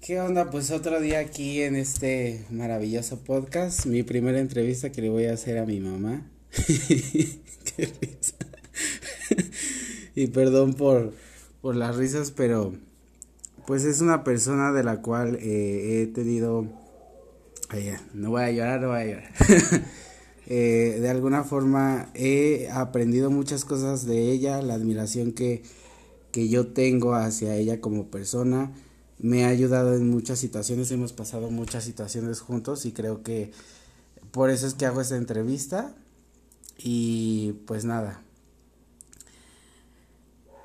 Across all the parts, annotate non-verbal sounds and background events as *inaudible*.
¿Qué onda? Pues otro día aquí en este maravilloso podcast, mi primera entrevista que le voy a hacer a mi mamá. *laughs* Qué risa. y perdón por, por las risas, pero pues es una persona de la cual eh, he tenido... Ay, no voy a llorar, no voy a llorar. *laughs* eh, de alguna forma he aprendido muchas cosas de ella, la admiración que, que yo tengo hacia ella como persona me ha ayudado en muchas situaciones, hemos pasado muchas situaciones juntos y creo que por eso es que hago esta entrevista y pues nada.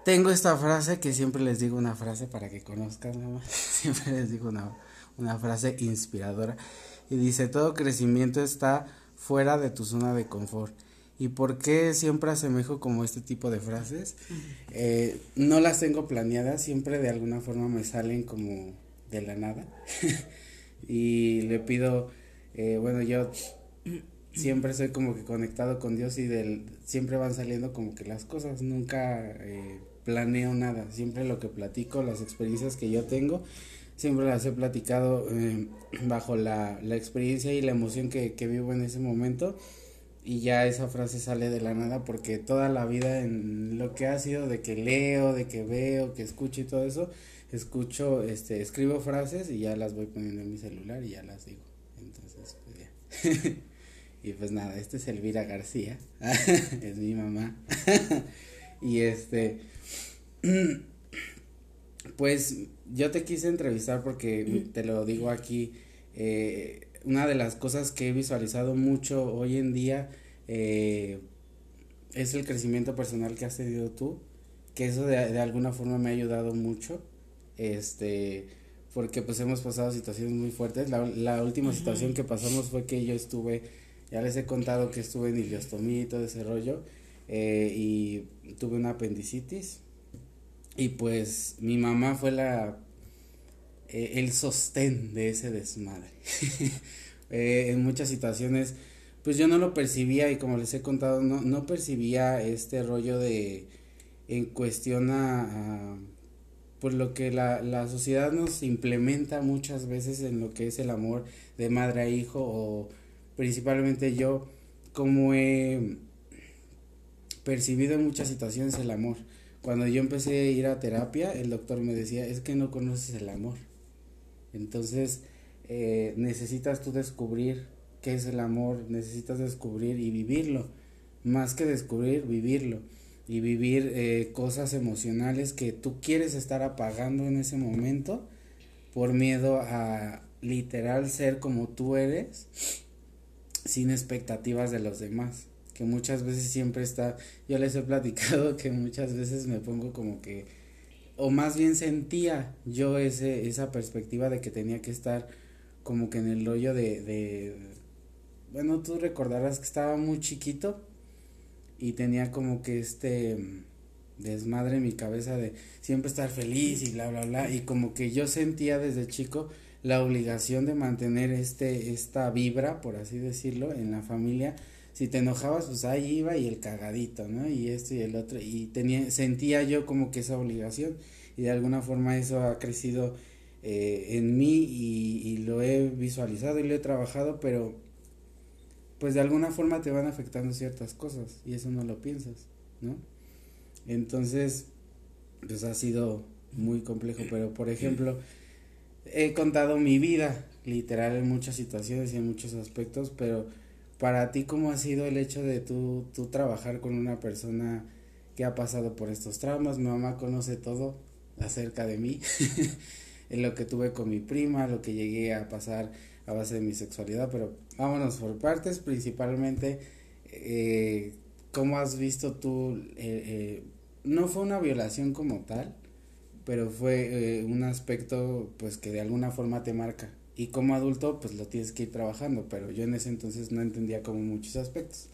Tengo esta frase que siempre les digo una frase para que conozcan, mamá. *laughs* siempre les digo una, una frase inspiradora y dice, todo crecimiento está fuera de tu zona de confort. ¿Y por qué siempre asemejo como este tipo de frases? Eh, no las tengo planeadas, siempre de alguna forma me salen como de la nada. *laughs* y le pido, eh, bueno, yo siempre soy como que conectado con Dios y del, siempre van saliendo como que las cosas, nunca eh, planeo nada, siempre lo que platico, las experiencias que yo tengo, siempre las he platicado *clears throat* bajo la, la, experiencia y la emoción que, que vivo en ese momento y ya esa frase sale de la nada porque toda la vida en lo que ha sido de que leo, de que veo, que escucho y todo eso, escucho, este, escribo frases y ya las voy poniendo en mi celular y ya las digo. Entonces, pues ya. *laughs* y pues nada, este es Elvira García, *laughs* es mi mamá. *laughs* y este, *clears throat* pues yo te quise entrevistar porque te lo digo aquí, eh, una de las cosas que he visualizado mucho hoy en día eh, es el crecimiento personal que has tenido tú, que eso de, de, alguna forma me ha ayudado mucho, este, porque pues hemos pasado situaciones muy fuertes. La, la última situación que pasamos fue que yo estuve, ya les he contado que estuve en ileostomía y todo ese rollo, eh, y tuve una apendicitis, y pues mi mamá fue la eh, el sostén de ese desmadre. *laughs* eh, en muchas situaciones, pues yo no lo percibía y como les he contado, no, no percibía este rollo de en cuestión a, por lo que la, la sociedad nos implementa muchas veces en lo que es el amor de madre a hijo o principalmente yo como he percibido en muchas situaciones el amor. Cuando yo empecé a ir a terapia, el doctor me decía, es que no conoces el amor. Entonces, eh, necesitas tú descubrir qué es el amor, necesitas descubrir y vivirlo, más que descubrir, vivirlo y vivir eh, cosas emocionales que tú quieres estar apagando en ese momento por miedo a literal ser como tú eres sin expectativas de los demás que muchas veces siempre está yo les he platicado *laughs* que muchas veces me pongo como que o más bien sentía yo ese esa perspectiva de que tenía que estar como que en el rollo de, de bueno tú recordarás que estaba muy chiquito y tenía como que este desmadre en mi cabeza de siempre estar feliz y bla bla bla y como que yo sentía desde chico la obligación de mantener este esta vibra por así decirlo en la familia si te enojabas pues ahí iba y el cagadito no y esto y el otro y tenía sentía yo como que esa obligación y de alguna forma eso ha crecido eh, en mí y, y lo he visualizado y lo he trabajado pero pues de alguna forma te van afectando ciertas cosas y eso no lo piensas, ¿no? Entonces, pues ha sido muy complejo, pero por ejemplo, he contado mi vida, literal, en muchas situaciones y en muchos aspectos, pero para ti, ¿cómo ha sido el hecho de tú, tú trabajar con una persona que ha pasado por estos traumas? Mi mamá conoce todo acerca de mí, *laughs* en lo que tuve con mi prima, lo que llegué a pasar a base de mi sexualidad, pero vámonos por partes, principalmente, eh, ¿cómo has visto tú? Eh, eh, no fue una violación como tal, pero fue un aspecto pues que de alguna forma te marca y como adulto pues lo tienes que ir trabajando, pero yo en ese entonces no entendía como muchos aspectos.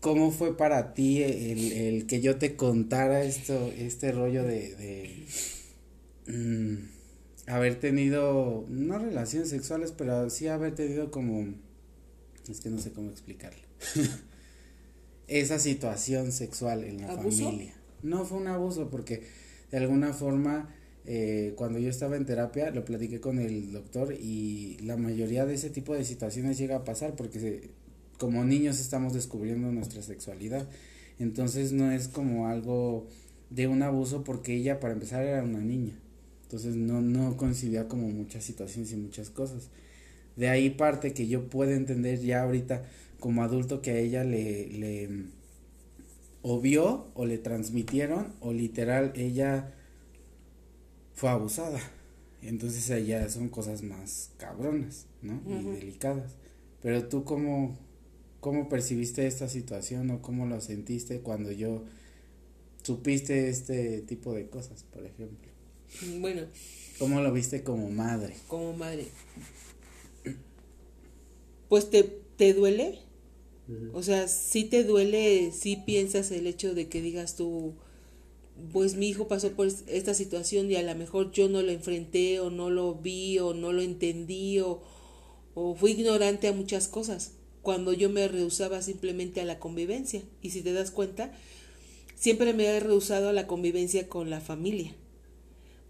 ¿Cómo fue para ti el, el que yo te contara esto, este rollo de, de mmm, haber tenido, no relaciones sexuales, pero sí haber tenido como, es que no sé cómo explicarlo, *laughs* esa situación sexual en la ¿Abuso? familia. No fue un abuso porque de alguna forma eh, cuando yo estaba en terapia, lo platiqué con el doctor y la mayoría de ese tipo de situaciones llega a pasar porque como niños estamos descubriendo nuestra sexualidad. Entonces no es como algo de un abuso porque ella para empezar era una niña. Entonces no, no coincidía como muchas situaciones y muchas cosas. De ahí parte que yo puedo entender ya ahorita como adulto que a ella le, le o vio o le transmitieron o literal ella fue abusada. Entonces ya son cosas más cabronas, ¿no? Y delicadas. Pero tú cómo, cómo percibiste esta situación o cómo lo sentiste cuando yo supiste este tipo de cosas, por ejemplo. Bueno. ¿Cómo lo viste como madre? Como madre. Pues te, te duele. O sea, si te duele, si piensas el hecho de que digas tú, pues mi hijo pasó por esta situación y a lo mejor yo no lo enfrenté o no lo vi o no lo entendí o, o fui ignorante a muchas cosas cuando yo me rehusaba simplemente a la convivencia. Y si te das cuenta, siempre me he rehusado a la convivencia con la familia.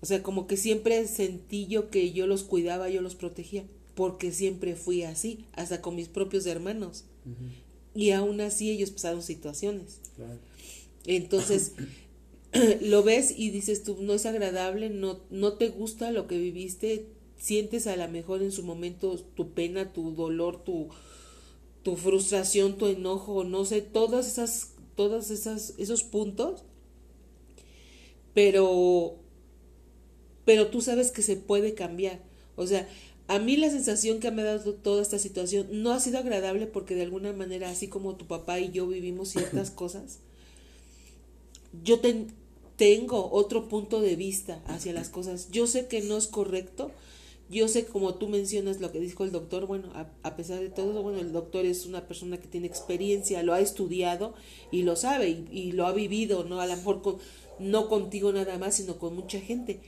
O sea, como que siempre sentí yo que yo los cuidaba, yo los protegía, porque siempre fui así, hasta con mis propios hermanos. Y aún así ellos pasaron situaciones. Entonces, *clears throat* *clears throat* lo ves y dices tú, no es agradable, no, no te gusta lo que viviste, sientes a lo mejor en su momento tu pena, tu dolor, tu, tu frustración, tu enojo, no sé, todas esas, todas esas, esos puntos, pero, pero tú sabes que se puede cambiar. O sea, a mí la sensación que me ha dado toda esta situación no ha sido agradable porque de alguna manera, así como tu papá y yo vivimos ciertas *clears throat* cosas, yo te, tengo otro punto de vista hacia las cosas. Yo sé que no es correcto. Yo sé, como tú mencionas lo que dijo el doctor, bueno, a, pesar de todo, bueno, el doctor es una persona que tiene experiencia, lo ha estudiado y lo sabe y, lo ha vivido, ¿no? A lo mejor con, no contigo nada más, sino con mucha gente.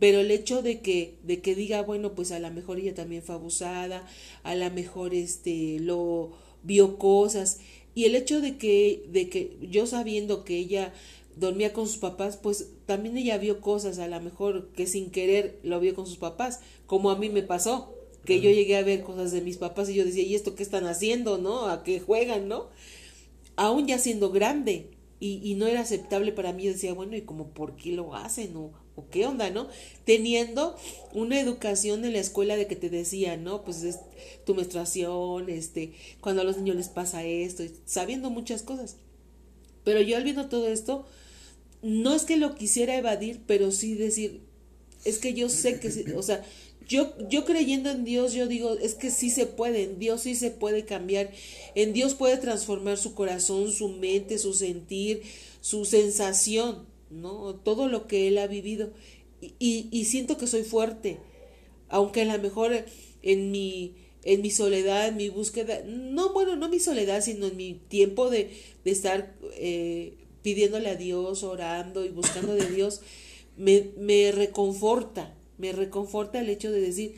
Pero el hecho de que, de que diga, bueno, pues a lo mejor ella también fue abusada, a lo mejor este, lo vio cosas, y el hecho de que, de que yo sabiendo que ella dormía con sus papás, pues también ella vio cosas, a lo mejor que sin querer lo vio con sus papás, como a mí me pasó, que yo llegué a ver cosas de mis papás y yo decía, ¿y esto qué están haciendo, no? ¿A qué juegan, no? Aún ya siendo grande y, y no era aceptable para mí, yo decía, bueno, ¿y como por qué lo hacen? ¿O, o qué onda, no? Teniendo una educación en la escuela de que te decían, ¿no? Pues es tu menstruación, este, cuando a los niños les pasa esto, sabiendo muchas cosas. Pero yo al viendo todo esto, no es que lo quisiera evadir, pero sí decir, es que yo sé que, o sea, yo, yo creyendo en Dios, yo digo, es que sí se puede, en Dios sí se puede cambiar, en Dios puede transformar su corazón, su mente, su sentir, su sensación, ¿no? Todo lo que Él ha vivido. Y, y, siento que soy fuerte, aunque a lo mejor en mi, en mi soledad, en mi búsqueda, no, bueno, no mi soledad, sino en mi tiempo de, de estar eh, pidiéndole a Dios, orando y buscando de Dios, me, me reconforta, me reconforta el hecho de decir,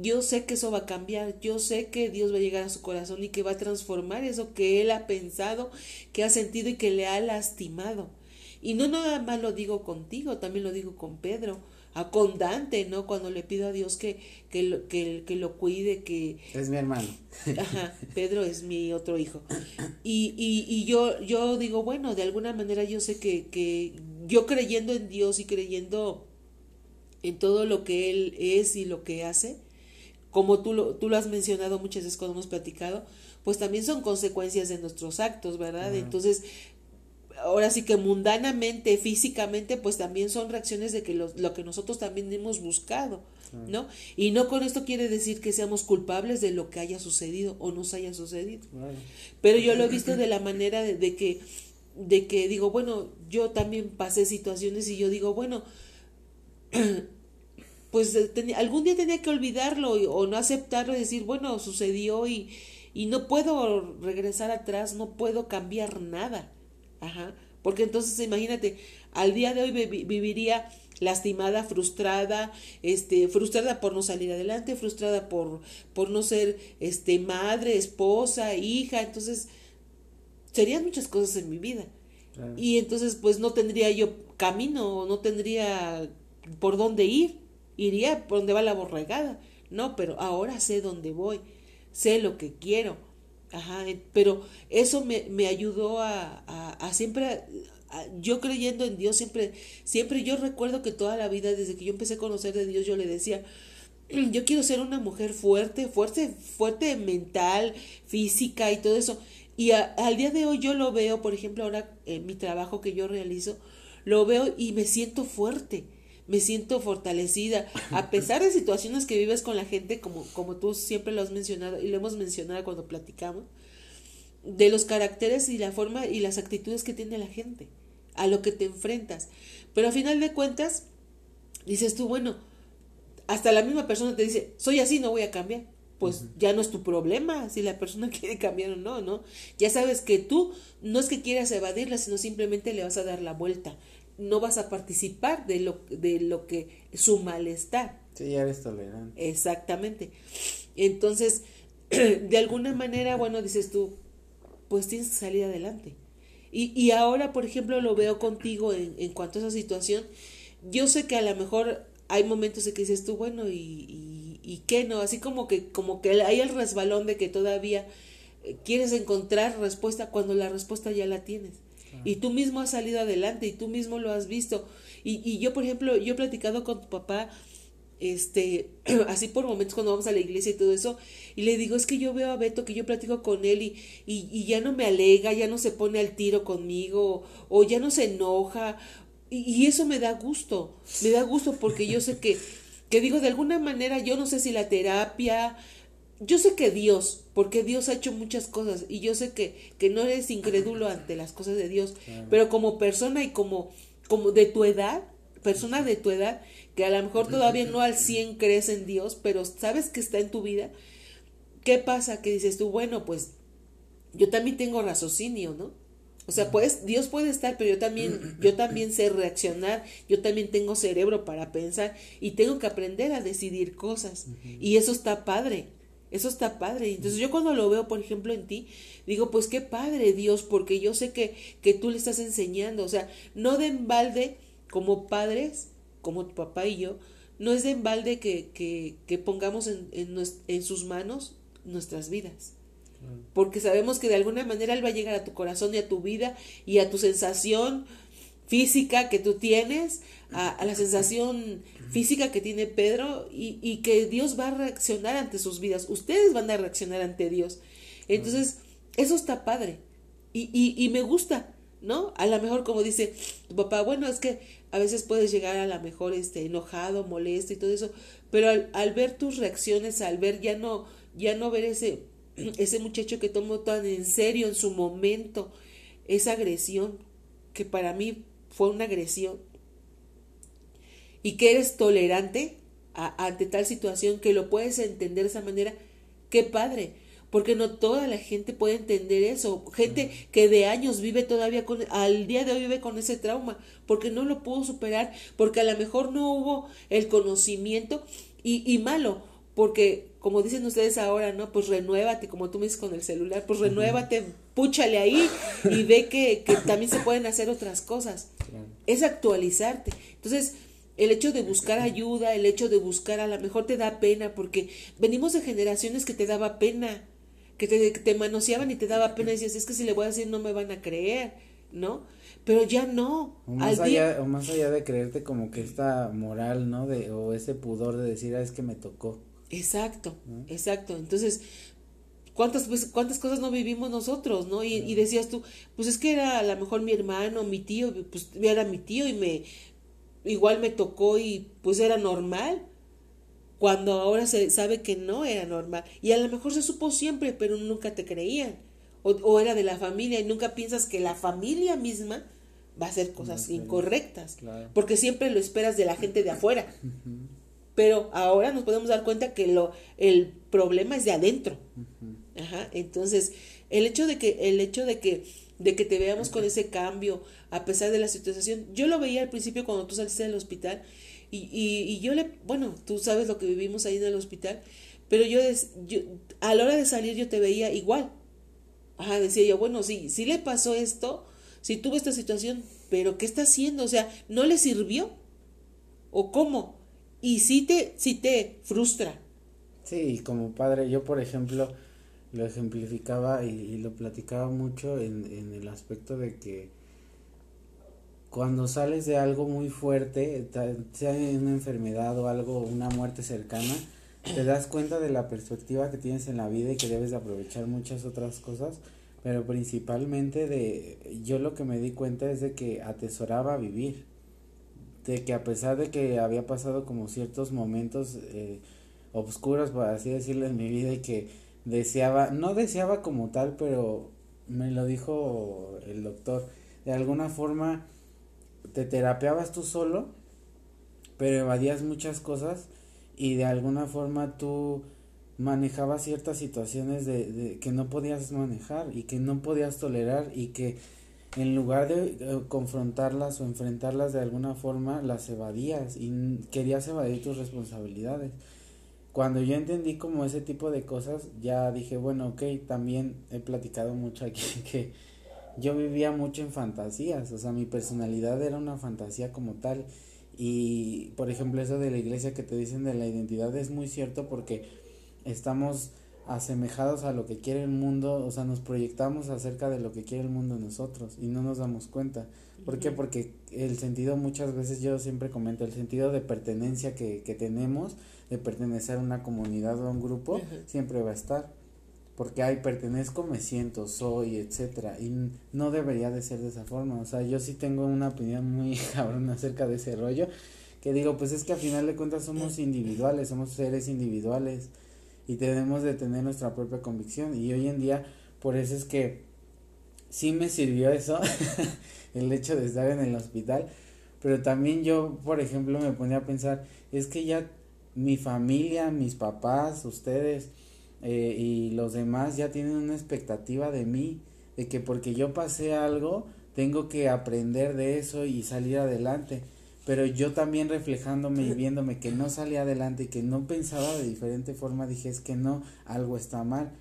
yo sé que eso va a cambiar, yo sé que Dios va a llegar a su corazón y que va a transformar eso que Él ha pensado, que ha sentido y que le ha lastimado. Y no nada más lo digo contigo, también lo digo con Pedro acondante, ¿no? Cuando le pido a Dios que, que, lo, que, que lo cuide, que... Es mi hermano. Ajá, *laughs* Pedro es mi otro hijo. Y, y, y yo, yo digo, bueno, de alguna manera yo sé que, que yo creyendo en Dios y creyendo en todo lo que Él es y lo que hace, como tú lo, tú lo has mencionado muchas veces cuando hemos platicado, pues también son consecuencias de nuestros actos, ¿verdad? Entonces, ahora sí que mundanamente, físicamente, pues también son reacciones de que lo, lo que nosotros también hemos buscado, ¿no? Y no con esto quiere decir que seamos culpables de lo que haya sucedido o nos haya sucedido. Pero yo lo he visto de la manera de, que, de que digo, bueno, yo también pasé situaciones y yo digo, bueno, *clears throat* pues eh, algún día tenía que olvidarlo o no aceptarlo y decir, bueno, sucedió y, y no puedo regresar atrás, no puedo cambiar nada. Ajá. Porque entonces imagínate, al día de hoy viviría lastimada, frustrada, este, frustrada por no salir adelante, frustrada por, por no ser este, madre, esposa, hija, entonces serían muchas cosas en mi vida. Y entonces pues no tendría yo camino, no tendría por dónde ir, iría por donde va la borregada. No, pero ahora sé dónde voy, sé lo que quiero. Ajá, pero eso me, me ayudó a, a, a siempre, yo creyendo en Dios, siempre, siempre yo recuerdo que toda la vida, desde que yo empecé a conocer de Dios, yo le decía, *clears throat* yo quiero ser una mujer fuerte, fuerte, fuerte mental, física y todo eso. Y al día de hoy yo lo veo, por ejemplo, ahora en mi trabajo que yo realizo, lo veo y me siento fuerte, me siento fortalecida, a *laughs* pesar de situaciones que vives con la gente, como, como tú siempre lo has mencionado y lo hemos mencionado cuando platicamos, de los caracteres y la forma y las actitudes que tiene la gente, a lo que te enfrentas. Pero a final de cuentas, dices tú, bueno, hasta la misma persona te dice, soy así, no voy a cambiar. Pues ya no es tu problema si la persona *laughs* quiere cambiar o no, ¿no? Ya sabes que tú no es que quieras evadirla, sino simplemente le vas a dar la vuelta no vas a participar de lo, de lo que su malestar. Sí, ya eres tolerante. Exactamente. Entonces, *clears throat* de alguna manera, bueno, dices tú, pues tienes que salir adelante. Y, y ahora, por ejemplo, lo veo contigo en, en cuanto a esa situación. Yo sé que a lo mejor hay momentos en que dices tú, bueno, y, y, y qué no, así como que, como que hay el resbalón de que todavía eh, quieres encontrar respuesta cuando la respuesta ya la tienes y tú mismo has salido adelante y tú mismo lo has visto. Y, y yo, por ejemplo, yo he platicado con tu papá, este, *clears throat* así por momentos cuando vamos a la iglesia y todo eso, y le digo, es que yo veo a Beto que yo platico con él y, y, y ya no me alega, ya no se pone al tiro conmigo, o ya no se enoja, y, y eso me da gusto, me da gusto porque yo sé que, que digo, de alguna manera, yo no sé si la terapia, yo sé que Dios, porque Dios ha hecho muchas cosas y yo sé que, que no eres incrédulo ante las cosas de Dios, pero como persona y como, como de tu edad, persona de tu edad, que a lo mejor todavía no al 100 crees en Dios, pero sabes que está en tu vida, ¿qué pasa? Que dices tú, bueno, pues yo también tengo raciocinio, ¿no? O sea, pues Dios puede estar, pero yo también, yo también sé reaccionar, yo también tengo cerebro para pensar y tengo que aprender a decidir cosas. Y eso está padre. Eso está padre. Entonces yo cuando lo veo, por ejemplo, en ti, digo, pues qué padre Dios, porque yo sé que, que tú le estás enseñando. O sea, no de embalde como padres, como tu papá y yo, no es de embalde que, que, que pongamos en, en, en, sus manos nuestras vidas. Porque sabemos que de alguna manera Él va a llegar a tu corazón y a tu vida y a tu sensación física que tú tienes, a, a la sensación física que tiene Pedro y, y, que Dios va a reaccionar ante sus vidas. Ustedes van a reaccionar ante Dios. Entonces, eso está padre. Y, y, y me gusta, ¿no? A lo mejor como dice tu papá, bueno, es que a veces puedes llegar a lo mejor este, enojado, molesto y todo eso, pero al, al ver tus reacciones, al ver ya no, ya no ver ese, *clears throat* ese muchacho que tomó tan en serio en su momento esa agresión, que para mí fue una agresión, y que eres tolerante a, ante tal situación, que lo puedes entender de esa manera, qué padre, porque no toda la gente puede entender eso, gente que de años vive todavía con, al día de hoy vive con ese trauma, porque no lo pudo superar, porque a lo mejor no hubo el conocimiento y, y malo, porque como dicen ustedes ahora, ¿no? Pues renuévate, como tú me dices con el celular, pues renuévate, púchale ahí y ve que, que también se pueden hacer otras cosas. Es actualizarte. Entonces, el hecho de buscar ayuda, el hecho de buscar, a lo mejor te da pena, porque venimos de generaciones que te daba pena, que te, te manoseaban y te daba pena, y decías, es que si le voy a decir no me van a creer, ¿no? Pero ya no. O más, allá, o más allá de creerte como que esta moral, ¿no? De, o ese pudor de decir, ah, es que me tocó. Exacto, exacto. Entonces, ¿cuántas, pues, cuántas cosas no vivimos nosotros, ¿no? Y, y decías tú, pues es que era a lo mejor mi hermano, mi tío, pues era mi tío y me, igual me tocó y pues era normal, cuando ahora se sabe que no era normal. Y a lo mejor se supo siempre, pero nunca te creían. O, o era de la familia y nunca piensas que la familia misma va a hacer cosas incorrectas, claro. porque siempre lo esperas de la gente de afuera. *laughs* Uh -huh. Pero ahora nos podemos dar cuenta que lo el problema es de adentro. Uh -huh. Ajá, entonces, el hecho de que el hecho de que de que te veamos con ese cambio a pesar de la situación. Yo lo veía al principio cuando tú saliste del hospital y, y, y yo le, bueno, tú sabes lo que vivimos ahí en el hospital, pero yo, yo, a la hora de salir yo te veía igual. Ajá, decía yo, bueno, sí, sí le pasó esto, sí tuvo esta situación, pero ¿qué está haciendo? O sea, no le sirvió. o cómo. Y sí te, te frustra. Sí, como padre, yo por ejemplo lo ejemplificaba y, lo platicaba mucho en, en el aspecto de que cuando sales de algo muy fuerte, sea una enfermedad o algo, una muerte cercana, te das cuenta de la perspectiva que tienes en la vida y que debes de aprovechar muchas otras cosas, pero principalmente de, yo lo que me di cuenta es de que atesoraba vivir, de que a pesar de que había pasado como ciertos momentos eh, oscuros, por así decirlo, en mi vida y que deseaba, no deseaba como tal, pero me lo dijo el doctor, de alguna forma te terapeabas tú solo, pero evadías muchas cosas y de alguna forma tú manejabas ciertas situaciones de, de, que no podías manejar y que no podías tolerar y que en lugar de confrontarlas o enfrentarlas de alguna forma las evadías y querías evadir tus responsabilidades. Cuando yo entendí como ese tipo de cosas, ya dije, bueno, ok, también he platicado mucho aquí *laughs* que yo vivía mucho en fantasías, o sea, mi personalidad era una fantasía como tal. Y, por ejemplo, eso de la iglesia que te dicen de la identidad es muy cierto porque estamos asemejados a lo que quiere el mundo, o sea, nos proyectamos acerca de lo que quiere el mundo nosotros y no nos damos cuenta. ¿Por qué? Porque el sentido muchas veces yo siempre comento, el sentido de pertenencia que, que tenemos, de pertenecer a una comunidad o a un grupo, siempre va a estar. Porque ay pertenezco me siento soy etcétera y no debería de ser de esa forma. O sea yo sí tengo una opinión muy *laughs* cabrón acerca de ese rollo que digo pues es que a final de cuentas somos individuales somos seres individuales y tenemos de tener nuestra propia convicción y hoy en día por eso es que sí me sirvió eso *laughs* el hecho de estar en el hospital pero también yo por ejemplo me ponía a pensar es que ya mi familia mis papás ustedes eh, y los demás ya tienen una expectativa de mí, de que porque yo pasé algo, tengo que aprender de eso y salir adelante. Pero yo también reflejándome y viéndome que no salía adelante y que no pensaba de diferente forma, dije es que no, algo está mal.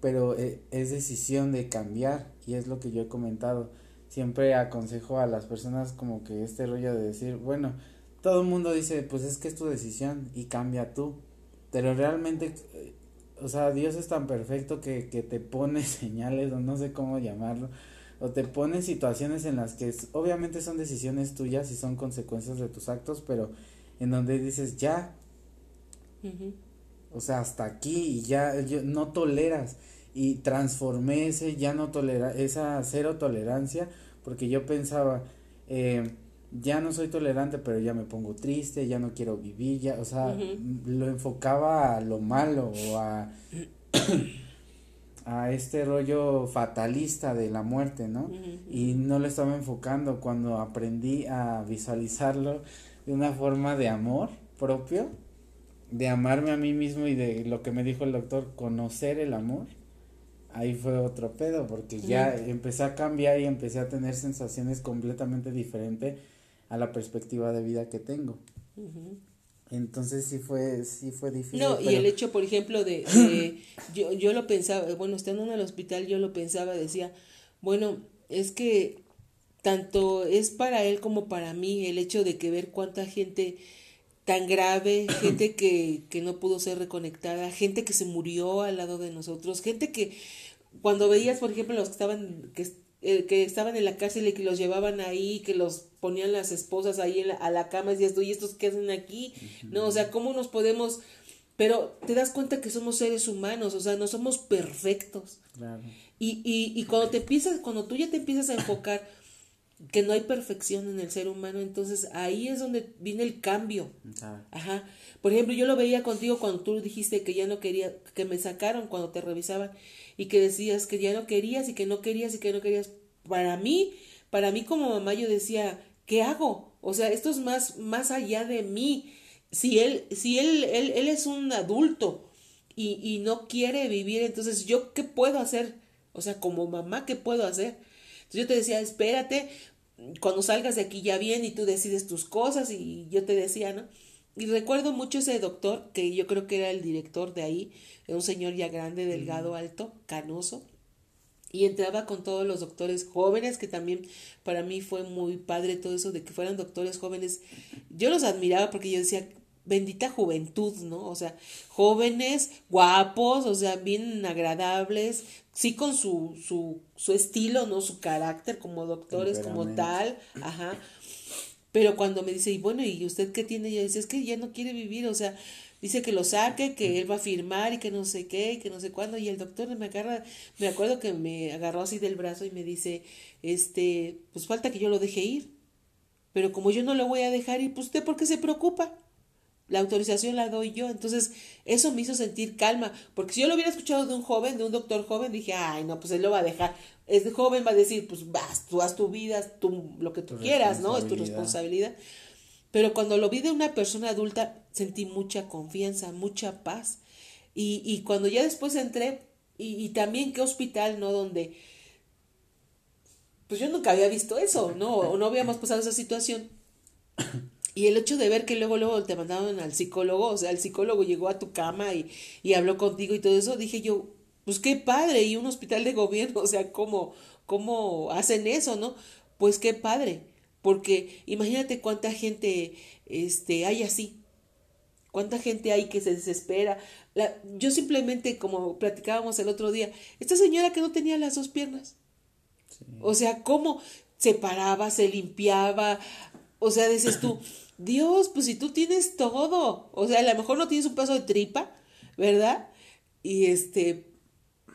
Pero eh, es decisión de cambiar y es lo que yo he comentado. Siempre aconsejo a las personas como que este rollo de decir, bueno, todo el mundo dice, pues es que es tu decisión y cambia tú. Pero realmente eh, o sea, Dios es tan perfecto que, que te pone *laughs* señales o no sé cómo llamarlo, o te pone situaciones en las que obviamente son decisiones tuyas y son consecuencias de tus actos, pero en donde dices ya, o sea, hasta aquí y ya yo, no toleras. Y transformé ese ya no tolera, esa cero tolerancia, porque yo pensaba, eh, ya no soy tolerante, pero ya me pongo triste, ya no quiero vivir, ya, o sea, lo enfocaba a lo malo o a, *coughs* a este rollo fatalista de la muerte, ¿no? Y no lo estaba enfocando cuando aprendí a visualizarlo de una forma de amor propio, de amarme a mí mismo y de lo que me dijo el doctor, conocer el amor ahí fue otro pedo, porque ya empecé a cambiar y empecé a tener sensaciones completamente diferentes a la perspectiva de vida que tengo. Entonces sí fue, sí fue difícil. No, y el hecho, por ejemplo, de, *clears throat* yo, yo lo pensaba, bueno, estando en el hospital, yo lo pensaba, decía, bueno, es que tanto es para él como para mí el hecho de que ver cuánta gente tan grave, *clears throat* gente que, que no pudo ser reconectada, gente que se murió al lado de nosotros, gente que cuando veías, por ejemplo, los que estaban, que eh, que estaban en la cárcel y que los llevaban ahí, que los ponían las esposas ahí en la, a la cama y decías, ¿y estos qué hacen aquí? No, o sea, ¿cómo nos podemos...? Pero te das cuenta que somos seres humanos, o sea, no somos perfectos. Y, y, y cuando te empiezas, cuando tú ya te empiezas a enfocar que no hay perfección en el ser humano, entonces ahí es donde viene el cambio. Ajá. Por ejemplo, yo lo veía contigo cuando tú dijiste que ya no quería, que me sacaron cuando te revisaban y que decías que ya no querías y que no querías y que no querías. Para mí, para mí como mamá yo decía, ¿qué hago? O sea, esto es más, más allá de mí. Si él, si él, él, él es un adulto y, y no quiere vivir, entonces yo qué puedo hacer? O sea, como mamá, ¿qué puedo hacer? Entonces yo te decía, espérate, cuando salgas de aquí ya bien y tú decides tus cosas y yo te decía, ¿no? Y recuerdo mucho ese doctor, que yo creo que era el director de ahí, un señor ya grande, delgado, alto, canoso. y entraba con todos los doctores jóvenes, que también para mí fue muy padre todo eso de que fueran doctores jóvenes. Yo los admiraba porque yo decía, bendita juventud, ¿no? O sea, jóvenes, guapos, o sea, bien agradables, sí con su, su, su estilo, ¿no? Su carácter como doctores, como tal, ajá. Pero cuando me dice, y bueno, ¿y usted qué tiene? Yo dice, es que ya no quiere vivir, o sea, dice que lo saque, que él va a firmar y que no sé qué, y que no sé cuándo, y el doctor me agarra, me acuerdo que me agarró así del brazo y me dice, este, pues falta que yo lo deje ir, pero como yo no lo voy a dejar ir, pues usted por qué se preocupa, la autorización la doy yo, entonces eso me hizo sentir calma, porque si yo lo hubiera escuchado de un joven, de un doctor joven, dije, ay, no, pues él lo va a dejar, es joven, va a decir, pues vas, tú haz tu vida, tú, lo que tú quieras, ¿no? Es tu responsabilidad. Pero cuando lo vi de una persona adulta, sentí mucha confianza, mucha paz. Y, y cuando ya después entré, y, y, también qué hospital, ¿no? Donde, pues yo nunca había visto eso, ¿no? O no habíamos pasado esa situación. Y el hecho de ver que luego, luego te mandaron al psicólogo, o sea, el psicólogo llegó a tu cama y, y habló contigo y todo eso, dije yo, pues qué padre, y un hospital de gobierno, *laughs* o sea, ¿cómo, cómo hacen eso, no? Pues qué padre porque imagínate cuánta gente este, hay así, cuánta gente hay que se desespera. La, yo simplemente, como platicábamos el otro día, esta señora que no tenía las dos piernas. O sea, cómo se paraba, se limpiaba, o sea, dices tú, Dios, pues si tú tienes todo, o sea, a lo mejor no tienes un pedazo de tripa, ¿verdad? Y este,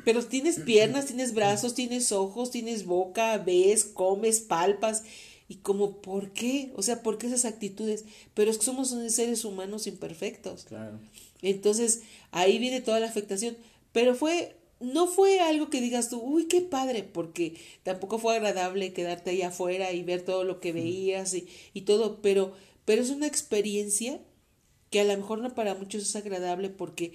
pero tienes *clears throat* piernas, tienes brazos, tienes ojos, tienes boca, ves, comes, palpas, y como, ¿por qué? O sea, ¿por qué esas actitudes? Pero es que somos seres humanos imperfectos. Claro. Entonces, ahí viene toda la afectación. Pero fue, no fue algo que digas tú, uy, qué padre, porque tampoco fue agradable quedarte ahí afuera y ver todo lo que veías y, y todo, pero, pero es una experiencia que a lo mejor no para muchos es agradable porque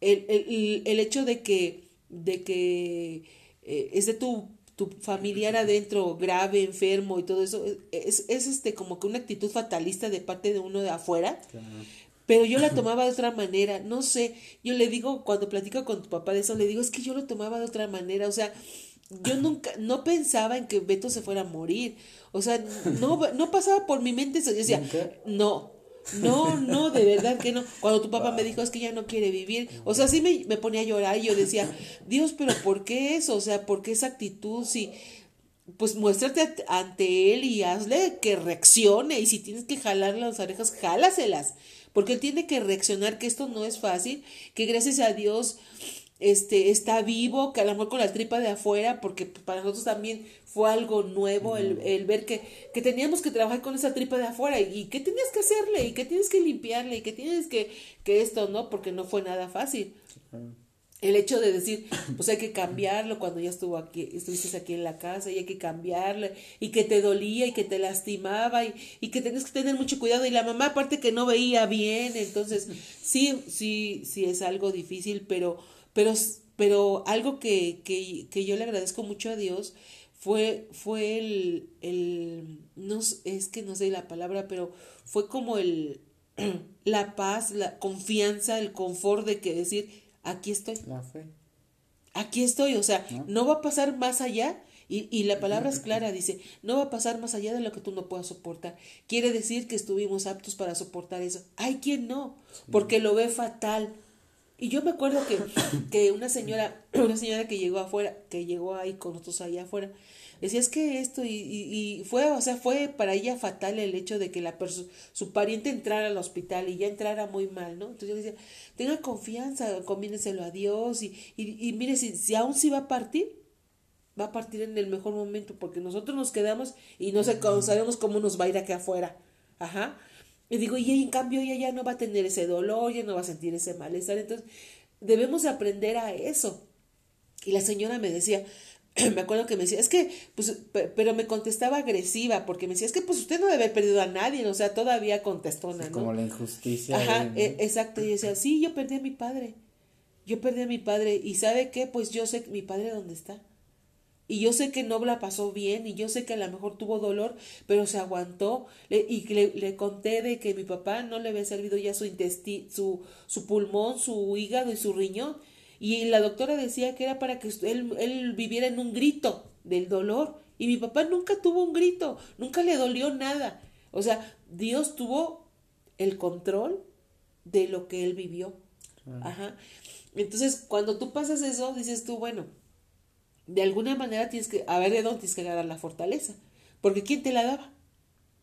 el, el, el hecho de que, de que eh, es de tu tu familiar adentro grave, enfermo y todo eso, es, es este como que una actitud fatalista de parte de uno de afuera. Pero yo la tomaba de otra manera, no sé, yo le digo, cuando platico con tu papá de eso, le digo, es que yo lo tomaba de otra manera, o sea, yo nunca, no pensaba en que Beto se fuera a morir, o sea, no, no pasaba por mi mente eso, yo decía, no, no, no, de verdad que no. Cuando tu papá me dijo es que ya no quiere vivir, o sea, sí me, me ponía a llorar y yo decía, Dios, pero ¿por qué eso? O sea, ¿por qué esa actitud? Si, pues muéstrate ante él y hazle que reaccione y si tienes que jalar las orejas, jálaselas, porque él tiene que reaccionar que esto no es fácil, que gracias a Dios este, está vivo, que a lo mejor con la tripa de afuera, porque para nosotros también fue algo nuevo el, el ver que, que, teníamos que trabajar con esa tripa de afuera y, qué tenías que hacerle y qué tienes que limpiarle y qué tienes que, que esto, ¿no? Porque no fue nada fácil. El hecho de decir, pues hay que cambiarlo cuando ya estuvo aquí, estuviste aquí en la casa y hay que cambiarle y que te dolía y que te lastimaba y, y que tenías que tener mucho cuidado y la mamá aparte que no veía bien, entonces sí, sí, sí es algo difícil, pero pero, pero algo que, que, que yo le agradezco mucho a Dios fue, fue el, el, no es que no sé la palabra, pero fue como el, *clears throat* la paz, la confianza, el confort de que decir, aquí estoy. La fe. Aquí estoy, o sea, no, va a pasar más allá. Y, y la palabra es clara, dice, no va a pasar más allá de lo que tú no puedas soportar. Quiere decir que estuvimos aptos para soportar eso. Hay quien no, porque lo ve fatal, y yo me acuerdo que, *coughs* que una señora, *coughs* una señora que llegó afuera, que llegó ahí con nosotros allá afuera, decía, es que esto, y, y, fue, o sea, fue para ella fatal el hecho de que la su pariente entrara al hospital y ya entrara muy mal, ¿no? Entonces yo decía, tenga confianza, conviéneselo a Dios, y, y, y mire, si, si aún sí va a partir, va a partir en el mejor momento, porque nosotros nos quedamos y no sabemos cómo nos va a ir aquí afuera. Ajá. Y digo, y en cambio ella ya no va a tener ese dolor, ya no va a sentir ese malestar. Entonces, debemos aprender a eso. Y la señora me decía, *clears throat* me acuerdo que me decía, es que, pues, pero me contestaba agresiva, porque me decía, es que, pues, usted no debe haber perdido a nadie, o sea, todavía contestona, ¿no? Como la injusticia. Ajá, e, exacto. Y decía, sí, yo perdí a mi padre. Yo perdí a mi padre. ¿Y sabe qué? Pues yo sé mi padre dónde está. Y yo sé que no la pasó bien y yo sé que a lo mejor tuvo dolor, pero se aguantó. y le, le, conté de que mi papá no le había servido ya su intestino, su, su pulmón, su hígado y su riñón. Y la doctora decía que era para que él, él viviera en un grito del dolor. Y mi papá nunca tuvo un grito, nunca le dolió nada. O sea, Dios tuvo el control de lo que él vivió. Ajá. Entonces, cuando tú pasas eso, dices tú, bueno, de alguna manera tienes que, a ver de dónde tienes que agarrar la fortaleza. Porque ¿quién te la daba?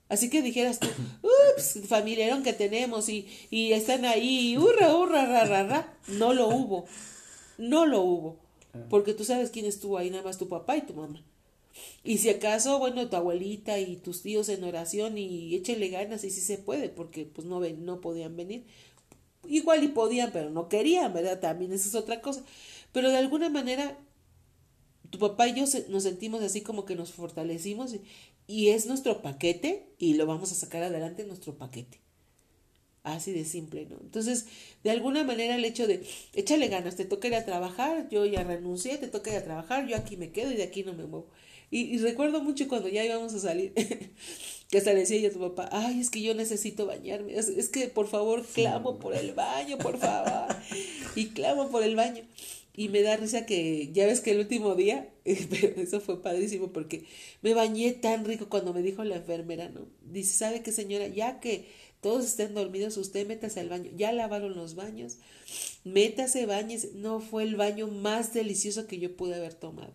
Así que dijeras tú, *coughs* ups, familiarón que tenemos y, y están ahí, hurra, hurra, ra, ra, ra. No lo hubo. No lo hubo. Porque tú sabes quién estuvo ahí, nada más tu papá y tu mamá. Y si acaso, bueno, tu abuelita y tus tíos en oración y échele ganas y si se puede, porque pues no, ven, no podían venir. Igual y podían, pero no querían, ¿verdad? También esa es otra cosa. Pero de alguna manera, tu papá y yo nos sentimos así como que nos fortalecimos y, es nuestro paquete y lo vamos a sacar adelante nuestro paquete. Así de simple, ¿no? Entonces, de alguna manera el hecho de, échale ganas, te toca ir a trabajar, yo ya renuncié, te toca ir a trabajar, yo aquí me quedo y de aquí no me muevo. Y, recuerdo mucho cuando ya íbamos a salir, *laughs* que hasta decía yo a tu papá, ay, es que yo necesito bañarme, es, que por favor clamo por el baño, por favor, y clamo por el baño. Y me da risa que, ya ves que el último día, *laughs* pero eso fue padrísimo porque me bañé tan rico cuando me dijo la enfermera, ¿no? Dice, ¿sabe qué señora? Ya que todos estén dormidos, usted métase al baño. Ya lavaron los baños, métase, bañes. No fue el baño más delicioso que yo pude haber tomado.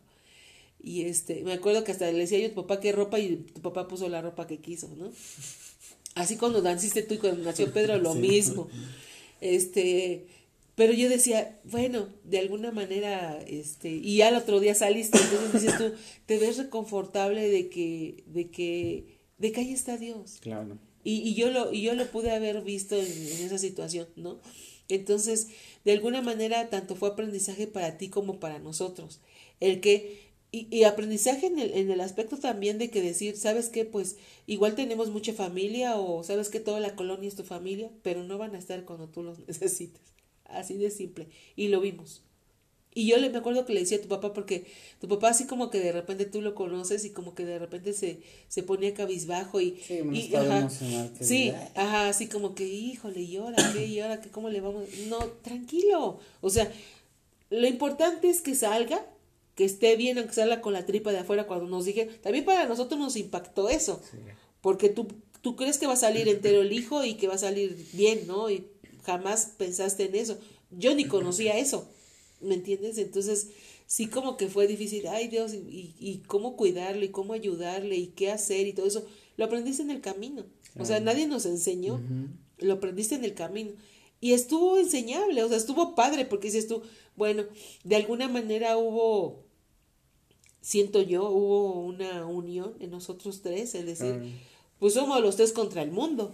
Y este, me acuerdo que hasta le decía yo a tu papá qué ropa y tu papá puso la ropa que quiso, ¿no? Así cuando naciste tú y cuando nació Pedro, lo *laughs* mismo. Este, pero yo decía, bueno, de alguna manera, este, y ya el otro día saliste, entonces dices tú, *laughs* te ves reconfortable de que, de que, de que ahí está Dios. Claro. Y, y yo lo, y yo lo pude haber visto en, en esa situación, ¿no? Entonces, de alguna manera, tanto fue aprendizaje para ti como para nosotros. El que y, aprendizaje en el, en el aspecto también de que decir, ¿sabes qué? Pues igual tenemos mucha familia o sabes que toda la colonia es tu familia, pero no van a estar cuando tú los *laughs* necesites. Así de simple. Y lo vimos. Y yo le, me acuerdo que le decía a tu papá, porque tu papá así como que de repente tú lo conoces y como que de repente se, se ponía cabizbajo y... Sí, y, ajá, sí ajá, así como que, híjole, y ahora qué, y ahora qué, cómo le vamos... No, tranquilo. O sea, lo importante es que salga que esté bien, aunque salga con la tripa de afuera cuando nos dije, también para nosotros nos impactó eso, porque tú, tú crees que va a salir entero el hijo y que va a salir bien, ¿no? Y jamás pensaste en eso. Yo ni conocía eso, ¿me entiendes? Entonces, sí como que fue difícil, ay Dios, y, y, cómo cuidarle, y cómo ayudarle, y qué hacer, y todo eso, lo aprendiste en el camino. O sea, nadie nos enseñó, lo aprendiste en el camino. Y estuvo enseñable, o sea, estuvo padre, porque dices tú, bueno, de alguna manera hubo siento yo, hubo una unión en nosotros tres, es decir, pues somos los tres contra el mundo.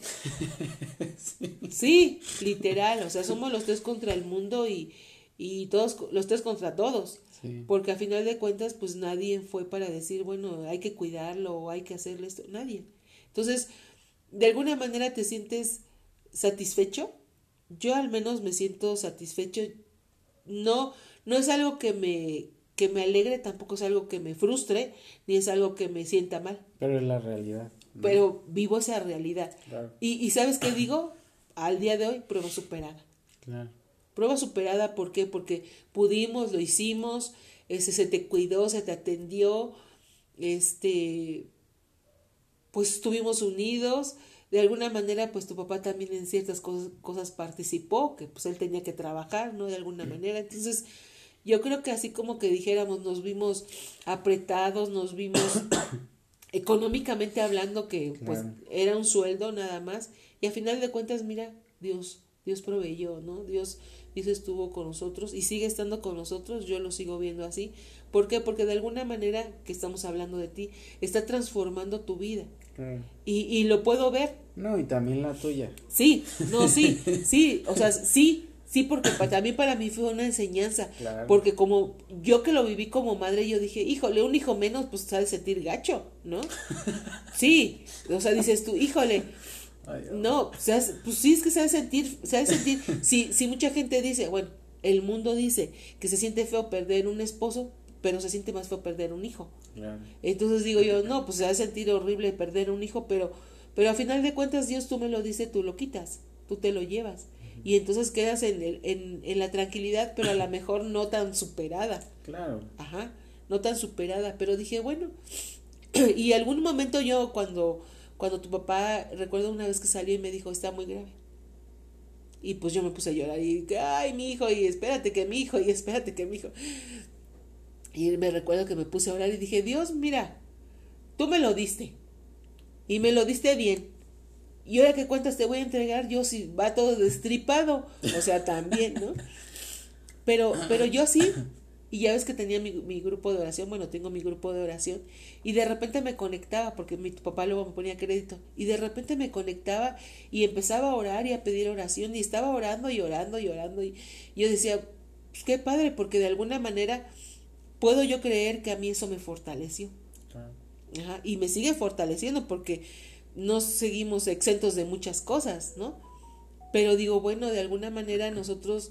*laughs* sí. literal, o sea, somos los tres contra el mundo y, y todos, los tres contra todos. Porque a final de cuentas, pues nadie fue para decir, bueno, hay que cuidarlo o hay que hacerle esto, nadie. Entonces, de alguna manera te sientes satisfecho. Yo al menos me siento satisfecho. No, no es algo que me, que me alegre, tampoco es algo que me frustre, ni es algo que me sienta mal. Pero es la realidad. Pero vivo esa realidad. Y, y ¿sabes qué digo? Al día de hoy, prueba superada. Claro. Prueba superada, ¿por qué? Porque pudimos, lo hicimos, ese, se te cuidó, se te atendió, este, pues estuvimos unidos, de alguna manera, pues tu papá también en ciertas cosas, cosas participó, que pues él tenía que trabajar, ¿no? De alguna manera. Entonces, yo creo que así como que dijéramos, nos vimos apretados, nos vimos *coughs* económicamente hablando que pues era un sueldo nada más y a final de cuentas mira, Dios, Dios proveyó, ¿no? Dios, Dios estuvo con nosotros y sigue estando con nosotros, yo lo sigo viendo así. ¿Por qué? Porque de alguna manera que estamos hablando de ti, está transformando tu vida. Y, y lo puedo ver. No, y también la tuya. Sí, no, sí, sí, o sea, sí, Sí, porque para, también para mí fue una enseñanza. Porque como yo que lo viví como madre, yo dije, híjole, un hijo menos, pues sabe sentir gacho, ¿no? *laughs* sí, o sea, dices tú, híjole. no, pues sí es que sabe sentir, sabe sentir. Si, si mucha gente dice, bueno, el mundo dice que se siente feo perder un esposo, pero se siente más feo perder un hijo. Entonces digo yo, no, pues se va a sentir horrible perder un hijo, pero, pero a final de cuentas Dios tú me lo dice, tú lo quitas, tú te lo llevas. Y entonces quedas en, el, en, en la tranquilidad, pero a lo mejor no tan superada. Claro. Ajá, no tan superada. Pero dije, bueno, *clears throat* y algún momento yo cuando, cuando tu papá, recuerdo una vez que salió y me dijo, está muy grave. Y pues yo me puse a llorar y, ay, mi hijo, y espérate que mi hijo, y espérate que mi hijo. Y me recuerdo que me puse a orar y dije, Dios, mira, tú me lo diste. Y me lo diste bien. Y ahora que cuentas te voy a entregar yo si va todo destripado. O sea, también, ¿no? Pero, pero yo sí. Y ya ves que tenía mi, mi, grupo de oración, bueno, tengo mi grupo de oración, y de repente me conectaba, porque mi papá luego me ponía crédito, y de repente me conectaba y empezaba a orar y a pedir oración, y estaba orando y orando y orando, y yo decía, pues qué padre, porque de alguna manera puedo yo creer que a mí eso me fortaleció. Ajá, y me sigue fortaleciendo porque no seguimos exentos de muchas cosas, ¿no? Pero digo, bueno, de alguna manera nosotros,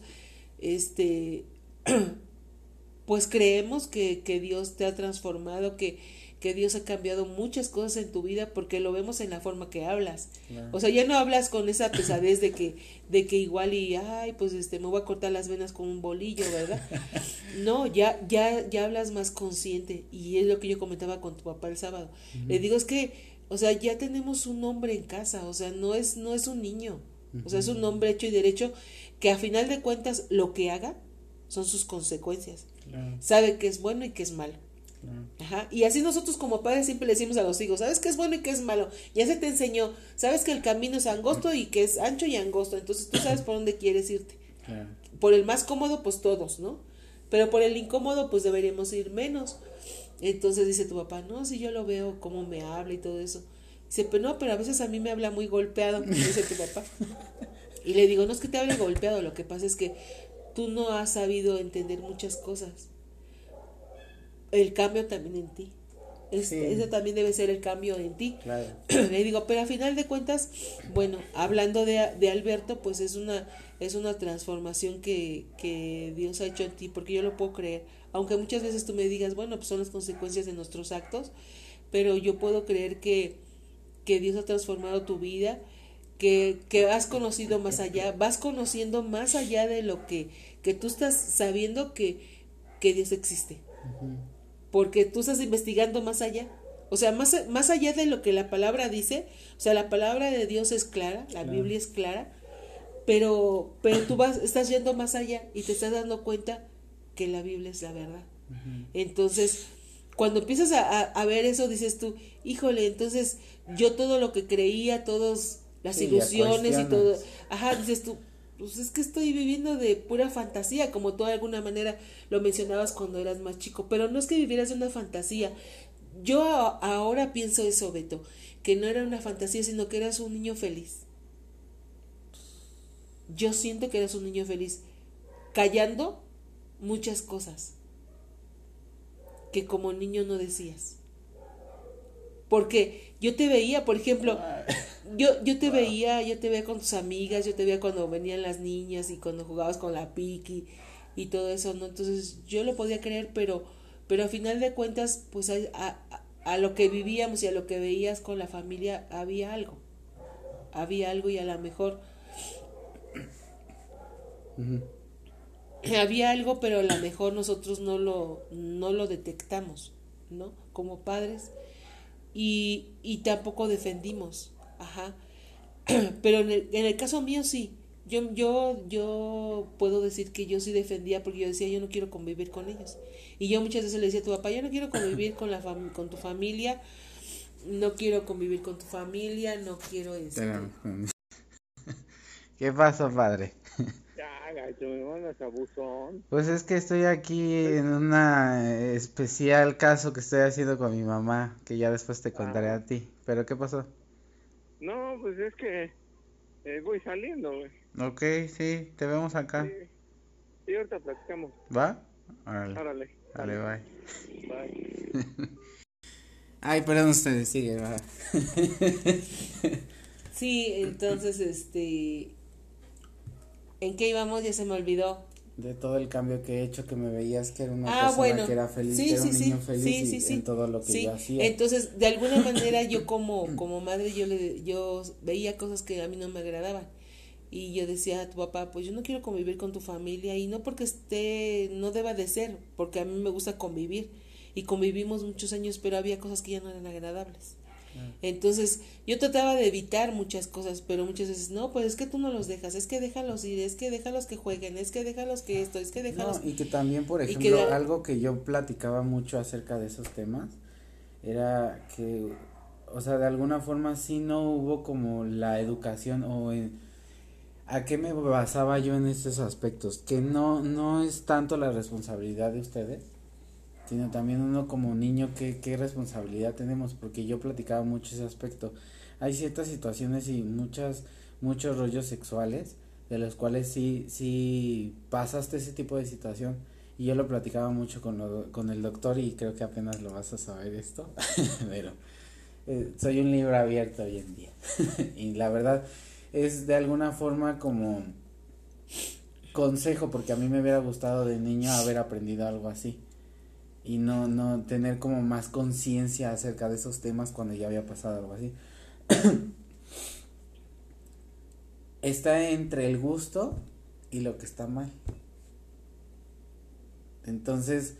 este, *clears throat* pues creemos que, que Dios te ha transformado, que, que Dios ha cambiado muchas cosas en tu vida porque lo vemos en la forma que hablas. Claro. O sea, ya no hablas con esa pesadez de que, de que igual y, ay, pues este, me voy a cortar las venas con un bolillo, ¿verdad? *laughs* No, ya, ya, ya hablas más consciente y es lo que yo comentaba con tu papá el sábado. Uh -huh. Le digo, es que, o sea, ya tenemos un hombre en casa, o sea, no es, no es un niño, uh -huh. o sea, es un hombre hecho y derecho que a final de cuentas lo que haga son sus consecuencias. Claro. Sabe que es bueno y que es malo. Ajá. Y así nosotros como padres siempre le decimos a los hijos, ¿sabes qué es bueno y qué es malo? Ya se te enseñó, sabes que el camino es angosto y que es ancho y angosto, entonces tú sabes por dónde quieres irte. Claro. Por el más cómodo, pues todos, ¿no? Pero por el incómodo, pues deberíamos ir menos. Entonces dice tu papá, no, si yo lo veo, cómo me habla y todo eso. Dice, pero no, pero a veces a mí me habla muy golpeado, *laughs* dice tu papá. Y le digo, no es que te hable golpeado, lo que pasa es que tú no has sabido entender muchas cosas el cambio también en ti. Es, sí. Ese también debe ser el cambio en ti. Claro. *clears throat* Le digo, pero a final de cuentas, bueno, hablando de, de Alberto, pues es una, es una transformación que, que Dios ha hecho en ti, porque yo lo puedo creer. Aunque muchas veces tú me digas, bueno, pues son las consecuencias de nuestros actos, pero yo puedo creer que, que Dios ha transformado tu vida, que, que has conocido más allá, vas conociendo más allá de lo que, que tú estás sabiendo que, que Dios existe. Uh -huh porque tú estás investigando más allá. O sea, más, más allá de lo que la palabra dice, o sea, la palabra de Dios es clara, la claro. Biblia es clara, pero, pero tú vas, estás yendo más allá y te estás dando cuenta que la Biblia es la verdad. Uh -huh. Entonces, cuando empiezas a, a, a, ver eso, dices tú, híjole, entonces yo todo lo que creía, todas las sí, ilusiones y todo, ajá, dices tú, pues es que estoy viviendo de pura fantasía, como tú de alguna manera lo mencionabas cuando eras más chico, pero no es que vivieras de una fantasía. Yo ahora pienso eso, Beto, que no era una fantasía, sino que eras un niño feliz. Yo siento que eras un niño feliz, callando muchas cosas que como niño no decías. Porque yo te veía, por ejemplo, yo, yo te veía, yo te veía con tus amigas, yo te veía cuando venían las niñas y cuando jugabas con la piqui y todo eso, ¿no? Entonces yo lo podía creer, pero, pero a final de cuentas, pues a, a, a lo que vivíamos y a lo que veías con la familia había algo. Había algo y a lo mejor. Había algo, pero a lo mejor nosotros no lo, no lo detectamos, ¿no? Como padres y, y tampoco defendimos. Ajá. *clears throat* Pero en el, en el caso mío sí. Yo, yo, yo puedo decir que yo sí defendía porque yo decía, yo no quiero convivir con ellos. Y yo muchas veces le decía a tu papá, yo no quiero *clears throat* convivir con, la fam con tu familia, no quiero convivir con tu familia, no quiero este... *laughs* ¿Qué pasó, padre? *laughs* Ya, gacho, me mandas abusón. Pues es que estoy aquí en una especial caso que estoy haciendo con mi mamá, que ya después te contaré ah. a ti. ¿Pero qué pasó? No, pues es que eh, voy saliendo, güey. Ok, sí, te vemos acá. Sí, sí ahorita platicamos. ¿Va? Órale. Órale. Dale, bye. Bye. *laughs* Ay, perdón, ustedes, sigue, va. sí, entonces, este... ¿En qué íbamos? Ya se me olvidó. De todo el cambio que he hecho, que me veías que era una ah, persona bueno. que era feliz, sí, que era sí, un niño sí, feliz sí, y en todo lo que yo hacía. Entonces, de alguna *laughs* manera yo como, como madre, yo, le, yo veía cosas que a mí no me agradaban. Y yo decía a tu papá, pues yo no quiero convivir con tu familia y no porque esté, no deba de ser, porque a mí me gusta convivir y convivimos muchos años, pero había cosas que ya no eran agradables. Entonces yo trataba de evitar muchas cosas, pero muchas veces no, pues es que tú no los dejas, es que déjalos ir, es que déjalos que jueguen, es que déjalos que esto, es que déjalos. y que también, por ejemplo, algo que yo platicaba mucho acerca de esos temas era que, o sea, de alguna forma sí no hubo como la educación o en ¿A qué me basaba yo en estos aspectos? Que no, no es tanto la responsabilidad de ustedes, sino también uno como niño, ¿qué, qué responsabilidad tenemos? Porque yo platicaba mucho ese aspecto. Hay ciertas situaciones y muchas, muchos rollos sexuales de los cuales sí, sí pasaste ese tipo de situación. Y yo lo platicaba mucho con, lo, con el doctor y creo que apenas lo vas a saber esto, *laughs* pero eh, soy un libro abierto hoy en día. *laughs* y la verdad, es de alguna forma como consejo, porque a mí me hubiera gustado de niño haber aprendido algo así y no, no tener como más conciencia acerca de esos temas cuando ya había pasado algo así. *clears throat* está entre el gusto y lo que está mal. Entonces,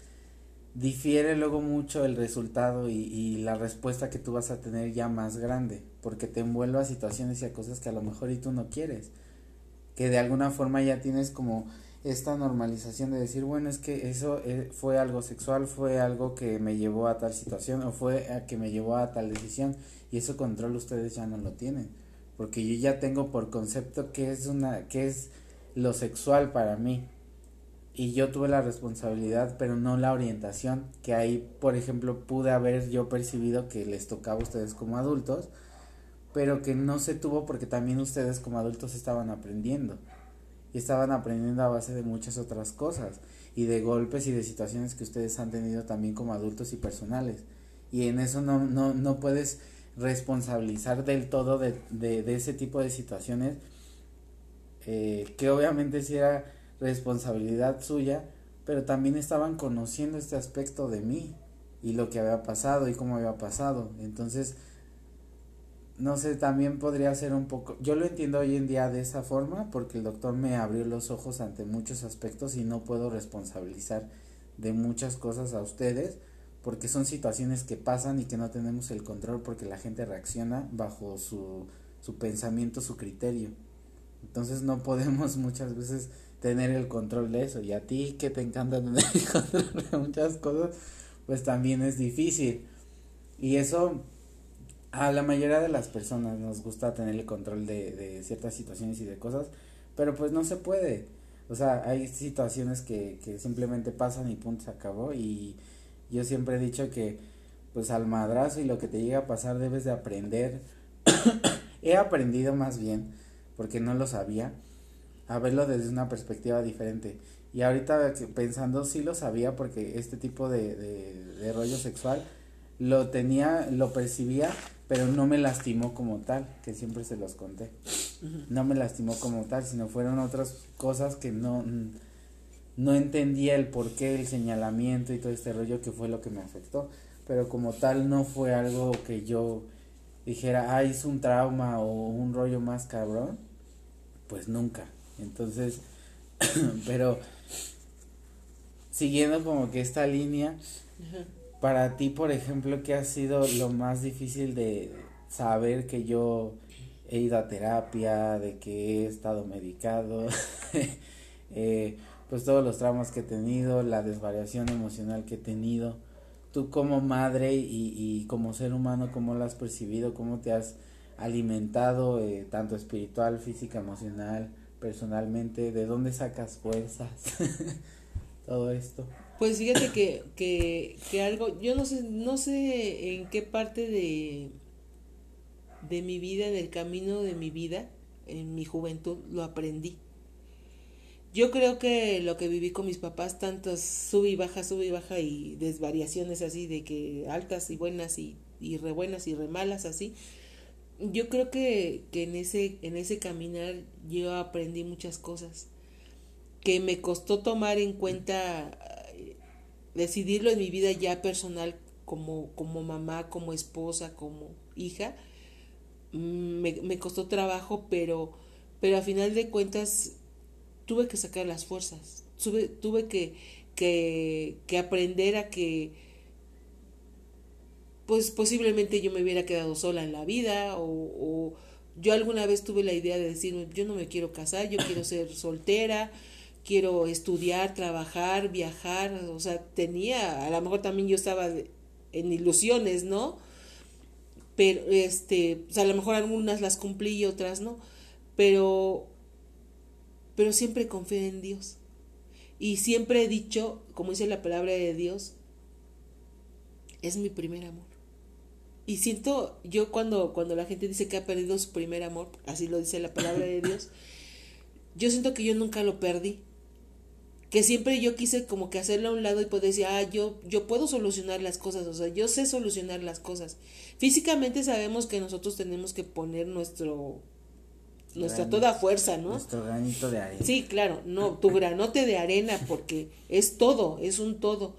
difiere luego mucho el resultado y, y, la respuesta que tú vas a tener ya más grande, porque te envuelve a situaciones y a cosas que a lo mejor y tú no quieres, que de alguna forma ya tienes como esta normalización de decir, bueno, es que eso eh, fue algo sexual, fue algo que me llevó a tal situación o fue a que me llevó a tal decisión y eso control ustedes ya no lo tienen, porque yo ya tengo por concepto que es una que es lo sexual para mí y yo tuve la responsabilidad, pero no la orientación, que ahí, por ejemplo, pude haber yo percibido que les tocaba a ustedes como adultos, pero que no se tuvo porque también ustedes como adultos estaban aprendiendo. Y estaban aprendiendo a base de muchas otras cosas y de golpes y de situaciones que ustedes han tenido también como adultos y personales. Y en eso no, no, no puedes responsabilizar del todo de, de, de ese tipo de situaciones eh, que obviamente si era responsabilidad suya, pero también estaban conociendo este aspecto de mí y lo que había pasado y cómo había pasado. Entonces, no sé, también podría ser un poco, yo lo entiendo hoy en día de esa forma porque el doctor me abrió los ojos ante muchos aspectos y no puedo responsabilizar de muchas cosas a ustedes porque son situaciones que pasan y que no tenemos el control porque la gente reacciona bajo su, su pensamiento, su criterio. Entonces no podemos *laughs* muchas veces tener el control de eso. Y a ti que te encanta tener el *laughs* control de muchas cosas, pues también es difícil. Y eso a la mayoría de las personas nos gusta tener el control de, de ciertas situaciones y de cosas, pero pues no se puede. O sea, hay situaciones que, que simplemente pasan y punto, se acabó. Y yo siempre he dicho que pues al madrazo y lo que te llega a pasar debes de aprender. *coughs* he aprendido más bien, porque no lo sabía a verlo desde una perspectiva diferente. Y ahorita pensando, sí lo sabía porque este tipo de, de, rollo sexual lo tenía, lo percibía, pero no me lastimó como tal, que siempre se los conté. No me lastimó como tal, sino fueron otras cosas que no, no entendía el porqué, el señalamiento y todo este rollo que fue lo que me afectó. Pero como tal no fue algo que yo dijera, ah, es un trauma o un rollo más cabrón. Pues nunca. Entonces, *clears throat* pero siguiendo como que esta línea, para ti, por ejemplo, ¿qué ha sido lo más difícil de saber que yo he ido a terapia, de que he estado medicado, *laughs* eh, pues todos los traumas que he tenido, la desvariación emocional que he tenido, tú como madre y, y como ser humano, ¿cómo lo has percibido? ¿Cómo te has alimentado, eh, tanto espiritual, física, emocional? personalmente, de dónde sacas fuerzas, *laughs* todo esto. Pues fíjate que, que, que algo, yo no sé, no sé en qué parte de, de mi vida, en el camino de mi vida, en mi juventud, lo aprendí. Yo creo que lo que viví con mis papás, tantas sub y baja, sub y baja y desvariaciones así, de que altas y buenas y, y re buenas y re malas así, yo creo que, que en ese, en ese caminar yo aprendí muchas cosas que me costó tomar en cuenta decidirlo en mi vida ya personal como, como mamá, como esposa, como hija, mm, me, me costó trabajo, pero pero a final de cuentas tuve que sacar las fuerzas, tuve, tuve que, que, que aprender a que pues posiblemente yo me hubiera quedado sola en la vida o, o, yo alguna vez tuve la idea de decirme yo no me quiero casar, yo quiero ser soltera, quiero estudiar, trabajar, viajar, o sea, tenía, a lo mejor también yo estaba en ilusiones, ¿no? Pero, este, o sea, a lo mejor algunas las cumplí y otras no, pero, pero siempre confié en Dios. Y siempre he dicho, como dice la palabra de Dios, es mi primer amor. Y siento, yo cuando, cuando la gente dice que ha perdido su primer amor, así lo dice la palabra de Dios, yo siento que yo nunca lo perdí que siempre yo quise como que hacerlo a un lado y poder decir, ah, yo, yo puedo solucionar las cosas, o sea, yo sé solucionar las cosas. Físicamente sabemos que nosotros tenemos que poner nuestro, nuestra toda fuerza, ¿no? Nuestro granito de arena. Sí, claro, no, tu *laughs* granote de arena, porque es todo, es un todo,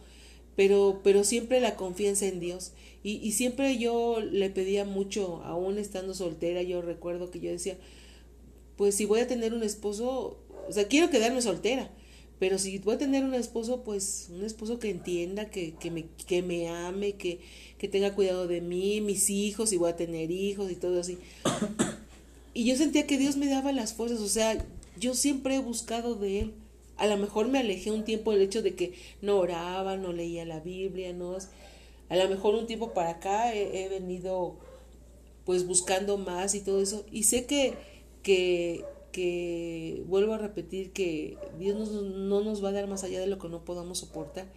pero, pero siempre la confianza en Dios. Y, y siempre yo le pedía mucho, aún estando soltera, yo recuerdo que yo decía, pues si voy a tener un esposo, o sea, quiero quedarme soltera pero si voy a tener un esposo, pues un esposo que entienda, que, que, me, que me ame, que, que tenga cuidado de mí, mis hijos, y voy a tener hijos y todo así. *coughs* Y yo sentía que Dios me daba las fuerzas, o sea, yo siempre he buscado de Él. A lo mejor me alejé un tiempo del hecho de que no oraba, no leía la Biblia, no. A lo mejor un tiempo para acá he, he venido pues buscando más y todo eso. Y sé que, que, que vuelvo a repetir que Dios no nos va a dar más allá de lo que no podamos soportar.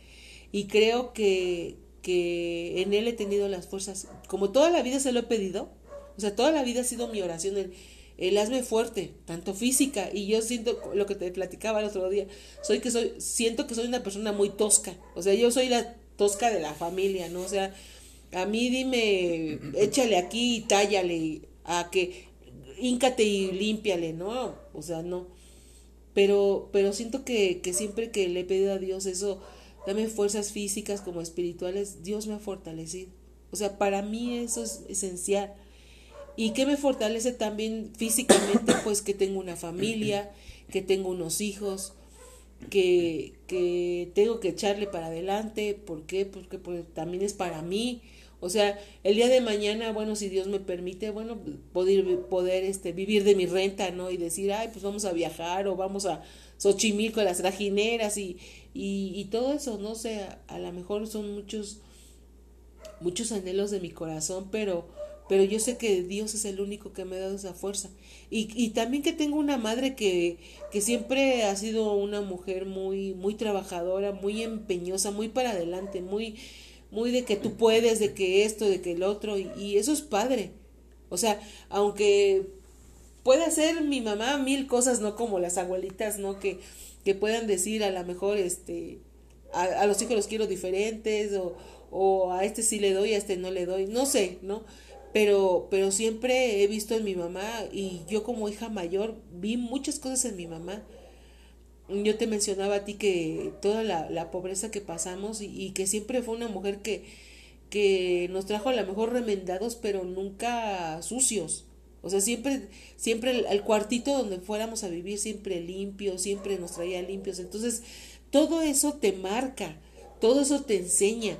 Y creo que, que en Él he tenido las fuerzas. Como toda la vida se lo he pedido, o sea, toda la vida ha sido mi oración, el, hazme fuerte, tanto física, y yo siento lo que te platicaba el otro día, soy que soy, siento que soy una persona muy tosca, o sea, yo soy la tosca de la familia, ¿no? O sea, a mí dime, échale aquí y tállale, a que íncate y límpiale, ¿no? O sea, no. Pero, pero siento que, que siempre que le he pedido a Dios eso, dame fuerzas físicas como espirituales, Dios me ha fortalecido. O sea, para mí eso es esencial. ¿Y qué me fortalece también físicamente? *clears throat* Pues que tengo una familia, que tengo unos hijos, que, que tengo que echarle para adelante. ¿Por qué? Porque pues, también es para mí. O sea, el día de mañana, bueno, si Dios me permite, bueno, poder, poder este, vivir de mi renta, ¿no? Y decir, ay, pues vamos a viajar o vamos a Xochimilco, a las trajineras y, y, y todo eso, no sé, a, a lo mejor son muchos, muchos anhelos de mi corazón, pero, pero yo sé que Dios es el único que me ha dado esa fuerza. Y, y también que tengo una madre que, que siempre ha sido una mujer muy, muy trabajadora, muy empeñosa, muy para adelante, muy muy de que tú puedes, de que esto, de que el otro, y, eso es padre. O sea, aunque puede hacer mi mamá mil cosas, no como las abuelitas, ¿no? Que, que puedan decir a lo mejor, este, a, a, los hijos los quiero diferentes, o, o a este sí le doy, a este no le doy, no sé, ¿no? Pero, pero siempre he visto en mi mamá, y yo como hija mayor vi muchas cosas en mi mamá, yo te mencionaba a ti que toda la, la pobreza que pasamos y, y, que siempre fue una mujer que, que nos trajo a lo mejor remendados, pero nunca sucios. O sea, siempre, siempre el, el, cuartito donde fuéramos a vivir, siempre limpio, siempre nos traía limpios. Entonces, todo eso te marca, todo eso te enseña.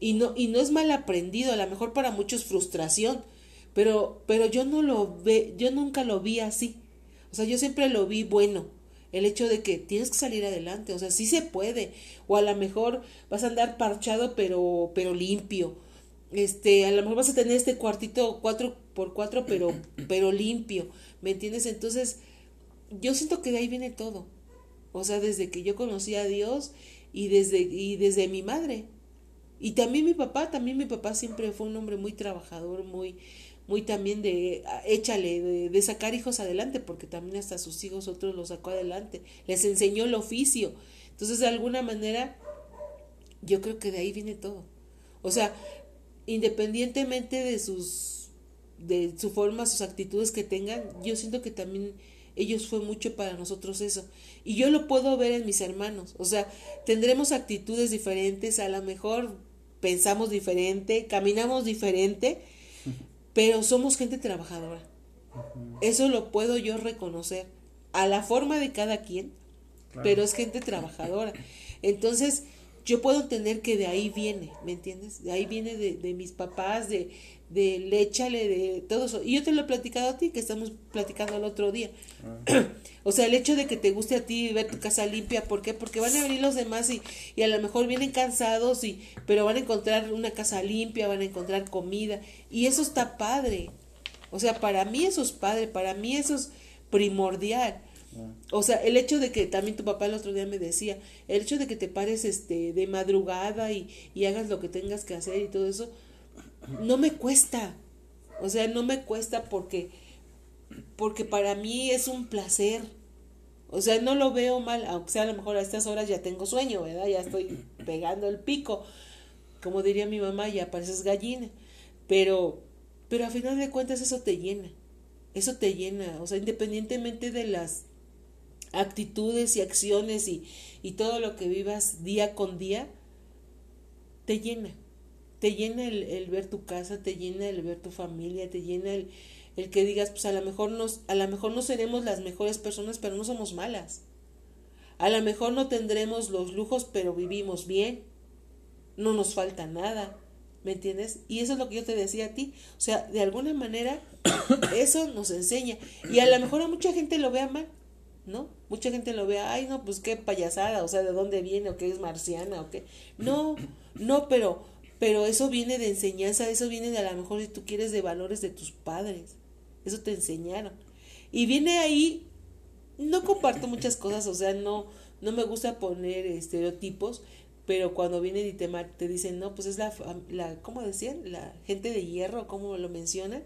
Y no, y no es mal aprendido, a lo mejor para muchos frustración, pero, pero yo no lo ve, yo nunca lo vi así. O sea, yo siempre lo vi bueno el hecho de que tienes que salir adelante, o sea, sí se puede, o a lo mejor vas a andar parchado pero, pero limpio, este, a lo mejor vas a tener este cuartito cuatro por cuatro pero, *clears throat* pero limpio, ¿me entiendes? Entonces, yo siento que de ahí viene todo, o sea, desde que yo conocí a Dios y desde, y desde mi madre, y también mi papá, también mi papá siempre fue un hombre muy trabajador, muy, muy también de ah, échale, de, de, sacar hijos adelante, porque también hasta sus hijos otros los sacó adelante, les enseñó el oficio. Entonces, de alguna manera, yo creo que de ahí viene todo. O sea, independientemente de sus, de su forma, sus actitudes que tengan, yo siento que también ellos fue mucho para nosotros eso. Y yo lo puedo ver en mis hermanos. O sea, tendremos actitudes diferentes, a lo mejor pensamos diferente, caminamos diferente, pero somos gente trabajadora. Eso lo puedo yo reconocer a la forma de cada quien, pero es gente trabajadora. Entonces, yo puedo entender que de ahí viene, ¿me entiendes? De ahí viene de, de mis papás, de, de léchale, de todo eso. Y yo te lo he platicado a ti, que estamos platicando el otro día. Ah. *clears throat* o sea, el hecho de que te guste a ti ver tu casa limpia, ¿por qué? Porque van a venir los demás y, y a lo mejor vienen cansados, y, pero van a encontrar una casa limpia, van a encontrar comida. Y eso está padre. O sea, para mí eso es padre, para mí eso es primordial. Ah. O sea, el hecho de que también tu papá el otro día me decía, el hecho de que te pares este de madrugada y, y hagas lo que tengas que hacer y todo eso, no me cuesta. O sea, no me cuesta porque porque para mí es un placer. O sea, no lo veo mal, aunque sea a lo mejor a estas horas ya tengo sueño, ¿verdad? Ya estoy pegando el pico. Como diría mi mamá, ya pareces gallina. Pero pero a final de cuentas eso te llena. Eso te llena, o sea, independientemente de las actitudes y acciones y, y todo lo que vivas día con día, te llena te llena el, el, ver tu casa, te llena el ver tu familia, te llena el, el que digas, pues a lo mejor nos, a lo mejor no seremos las mejores personas, pero no somos malas. A lo mejor no tendremos los lujos, pero vivimos bien. No nos falta nada. ¿Me entiendes? Y eso es lo que yo te decía a ti. O sea, de alguna manera, *coughs* eso nos enseña. Y a lo mejor a mucha gente lo vea mal, ¿no? Mucha gente lo vea, ay, no, pues qué payasada, o sea, de dónde viene, o qué es marciana, o qué. No, no, pero pero eso viene de enseñanza, eso viene de a lo mejor si tú quieres de valores de tus padres, eso te enseñaron. Y viene ahí, no comparto muchas cosas, o sea, no, no me gusta poner estereotipos, pero cuando vienen y te, te dicen, no, pues es la, la, ¿cómo decían? La gente de hierro, ¿cómo lo mencionan?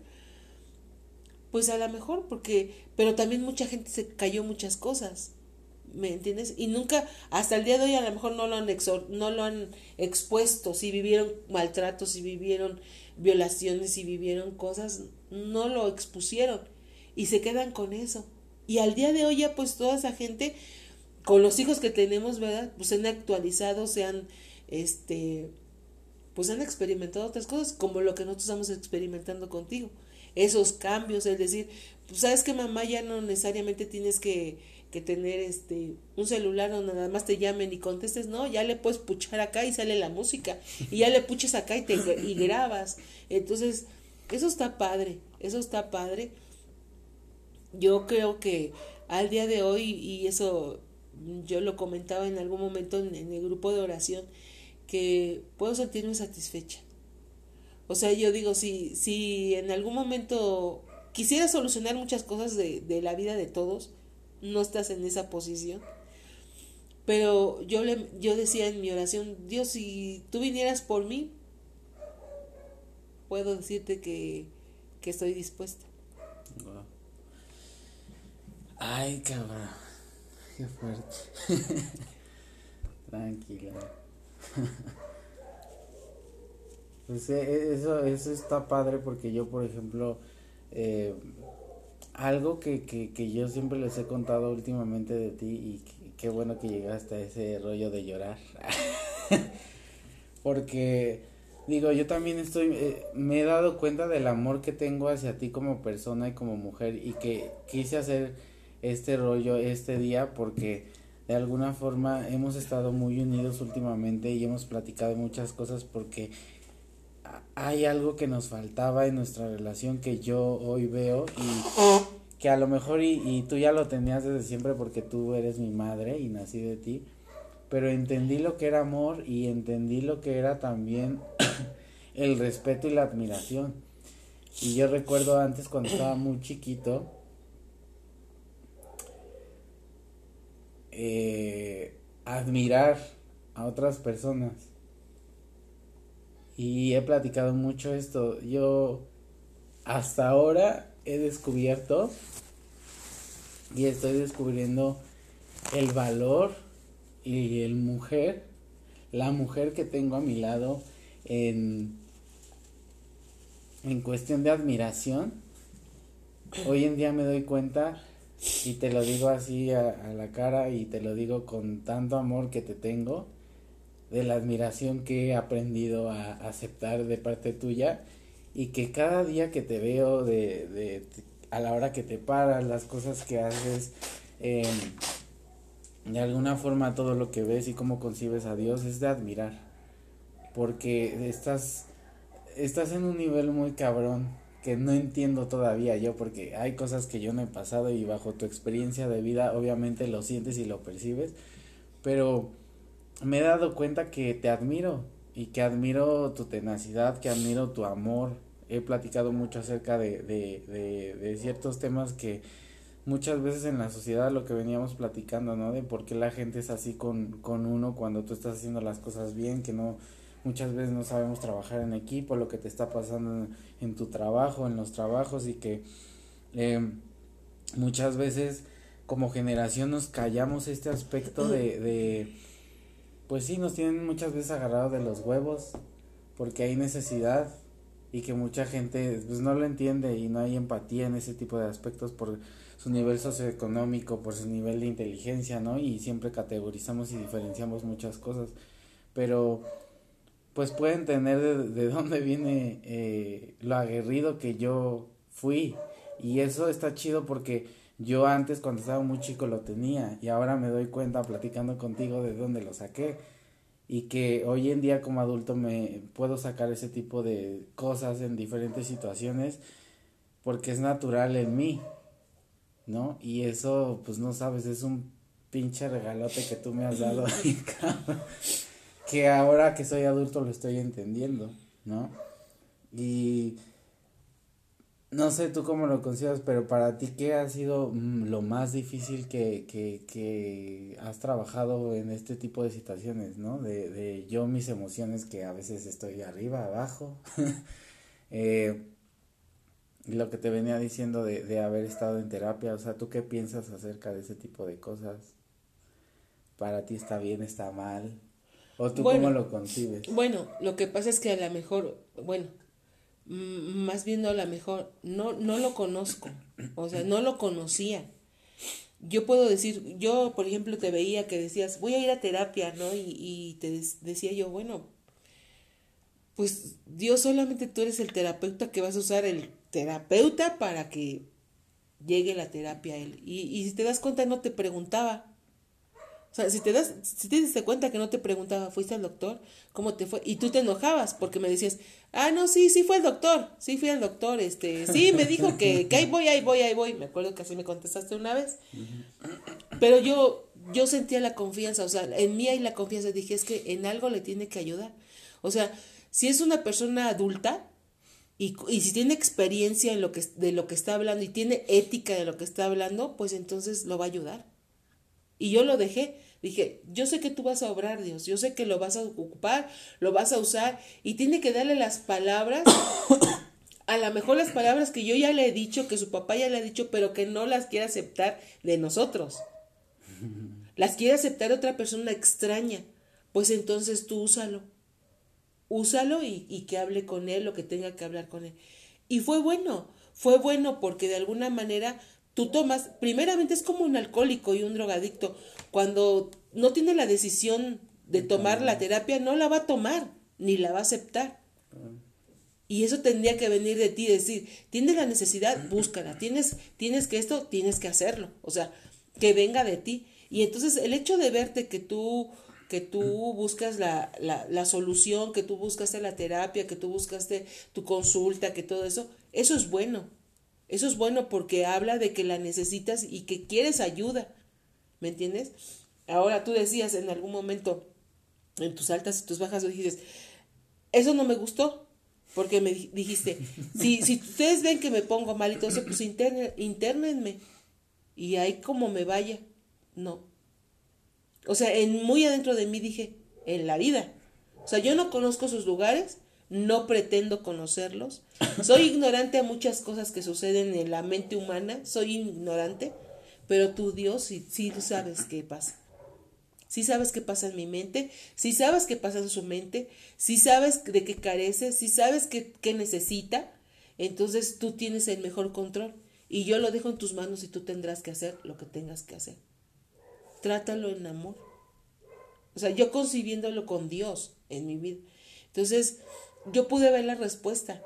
Pues a lo mejor, porque, pero también mucha gente se cayó muchas cosas. ¿me entiendes? Y nunca, hasta el día de hoy a lo mejor no lo han, no lo han expuesto, si vivieron maltratos, si vivieron violaciones, si vivieron cosas, no lo expusieron y se quedan con eso. Y al día de hoy ya pues toda esa gente, con los hijos que tenemos, ¿verdad? Pues se han actualizado, se han, este, pues han experimentado otras cosas, como lo que nosotros estamos experimentando contigo. Esos cambios, es decir, pues sabes que mamá ya no necesariamente tienes que que tener este un celular donde nada más te llamen y contestes, no, ya le puedes puchar acá y sale la música y ya le puches acá y te y grabas. Entonces, eso está padre, eso está padre. Yo creo que al día de hoy y eso yo lo comentaba en algún momento en, el grupo de oración que puedo sentirme satisfecha. O sea, yo digo, si, si en algún momento quisiera solucionar muchas cosas de, de la vida de todos, no estás en esa posición. Pero yo, le, yo decía en mi oración, Dios, si tú vinieras por mí, puedo decirte que, que estoy dispuesta. Ay, cabrón. Qué fuerte. *laughs* Tranquila. *laughs* pues eh, eso, eso está padre porque yo, por ejemplo, eh, algo que, que, que yo siempre les he contado últimamente de ti y qué bueno que llegaste a ese rollo de llorar. *laughs* Porque digo, yo también estoy, eh, me he dado cuenta del amor que tengo hacia ti como persona y como mujer y que quise hacer este rollo este día porque de alguna forma hemos estado muy unidos últimamente y hemos platicado muchas cosas porque hay algo que nos faltaba en nuestra relación que yo hoy veo y que a lo mejor y, y, tú ya lo tenías desde siempre porque tú eres mi madre y nací de ti, pero entendí lo que era amor y entendí lo que era también *coughs* el respeto y la admiración. Y yo recuerdo antes cuando estaba muy chiquito, eh, admirar a otras personas y he platicado mucho esto. Yo hasta ahora he descubierto y estoy descubriendo el valor y el mujer, la mujer que tengo a mi lado en, en cuestión de admiración. Hoy en día me doy cuenta y te lo digo así a, la cara y te lo digo con tanto amor que te tengo de la admiración que he aprendido a aceptar de parte tuya y que cada día que te veo de, de a la hora que te paras, las cosas que haces, em, de alguna forma todo lo que ves y cómo concibes a Dios es de admirar, porque estás, estás en un nivel muy cabrón que no entiendo todavía yo, porque hay cosas que yo no he pasado y bajo tu experiencia de vida obviamente lo sientes y lo percibes, pero me he dado cuenta que te admiro y que admiro tu tenacidad, que admiro tu amor. He platicado mucho acerca de, de, de, de ciertos temas que muchas veces en la sociedad lo que veníamos platicando, ¿no? De por qué la gente es así con, con uno cuando tú estás haciendo las cosas bien, que no muchas veces no sabemos trabajar en equipo, lo que te está pasando en, tu trabajo, en los trabajos y que eh, muchas veces como generación nos callamos este aspecto de, de pues sí, nos tienen muchas veces agarrados de los huevos porque hay necesidad y que mucha gente pues no lo entiende y no hay empatía en ese tipo de aspectos por su nivel socioeconómico, por su nivel de inteligencia, ¿no? Y siempre categorizamos y diferenciamos muchas cosas, pero pues pueden tener de, de *laughs* dónde viene eh, lo aguerrido que yo fui. Y eso está chido porque yo antes cuando estaba muy chico lo tenía. Y ahora me doy cuenta platicando contigo de dónde lo saqué. Y que hoy en día como adulto me puedo sacar ese tipo de cosas en diferentes situaciones porque es natural en mí, ¿no? Y eso pues no sabes, es un pinche regalote que tú me has dado *laughs* que ahora que soy adulto lo estoy entendiendo, ¿no? Y no sé tú cómo lo consideras, pero para ti, ¿qué ha sido mm, lo más difícil que, que, que has trabajado en este tipo de situaciones, ¿no? De, de yo, mis emociones, que a veces estoy arriba, abajo. *laughs* eh, lo que te venía diciendo de, de haber estado en terapia, o sea, ¿tú qué piensas acerca de ese tipo de cosas? ¿Para ti está bien, está mal? ¿O tú cómo lo concibes? Bueno, lo que pasa es que a lo mejor, bueno, más bien no a lo mejor, no, no lo conozco, o sea, no lo conocía. Yo puedo decir, yo por ejemplo te veía que decías, voy a ir a terapia, ¿no? Y, y te decía yo, bueno, pues Dios solamente tú eres el terapeuta que vas a usar el terapeuta para que llegue la terapia a él. Y, y si te das cuenta, no te preguntaba, o sea, si te das, si te diste cuenta que no te preguntaba, ¿fuiste al doctor? ¿Cómo te fue? Y tú te enojabas porque me decías, ah, no, sí, sí fue el doctor, sí fui al doctor, este, sí, me dijo que, que ahí voy, ahí voy, ahí voy. Me acuerdo que así me contestaste una vez. Pero yo, yo sentía la confianza, o sea, en mí hay la confianza. Dije, es que en algo le tiene que ayudar. O sea, si es una persona adulta, y, y, si tiene experiencia en lo que, de lo que está hablando y tiene ética de lo que está hablando, pues entonces lo va a ayudar. Y yo lo dejé. Dije, yo sé que tú vas a obrar, Dios, yo sé que lo vas a ocupar, lo vas a usar y tiene que darle las palabras, *coughs* a lo mejor las palabras que yo ya le he dicho, que su papá ya le ha dicho, pero que no las quiere aceptar de nosotros. *laughs* Las quiere aceptar otra persona extraña. Pues entonces tú úsalo. Úsalo y, y que hable con él lo que tenga que hablar con él. Y fue bueno, fue bueno porque de alguna manera tú tomas, primeramente es como un alcohólico y un drogadicto, cuando no tiene la decisión de tomar la terapia, no la va a tomar, ni la va a aceptar. Y eso tendría que venir de ti, decir, tienes la necesidad, búscala, tienes, tienes que esto, tienes que hacerlo, o sea, que venga de ti. Y entonces el hecho de verte que tú, que tú buscas la, la, la solución, que tú buscaste la terapia, que tú buscaste tu consulta, que todo eso, eso es bueno. Eso es bueno porque habla de que la necesitas y que quieres ayuda. ¿Me entiendes? Ahora tú decías en algún momento, en tus altas y tus bajas, dijiste, eso no me gustó, porque me dijiste, *laughs* si, si ustedes ven que me pongo mal y todo eso, pues internenme. Y ahí como me vaya, no. O sea, en, muy adentro de mí dije, en la vida. O sea, yo no conozco sus lugares, no pretendo conocerlos. Soy ignorante a muchas cosas que suceden en la mente humana, soy ignorante, pero tú Dios sí, sabes qué pasa. Sí sabes qué pasa en mi mente, sí sabes qué pasa en su mente, sí sabes de qué carece, sí sabes qué, qué necesita, entonces tú tienes el mejor control y yo lo dejo en tus manos y tú tendrás que hacer lo que tengas que hacer. Trátalo en amor. O sea, yo concibiéndolo con Dios en mi vida. Entonces, yo pude ver la respuesta.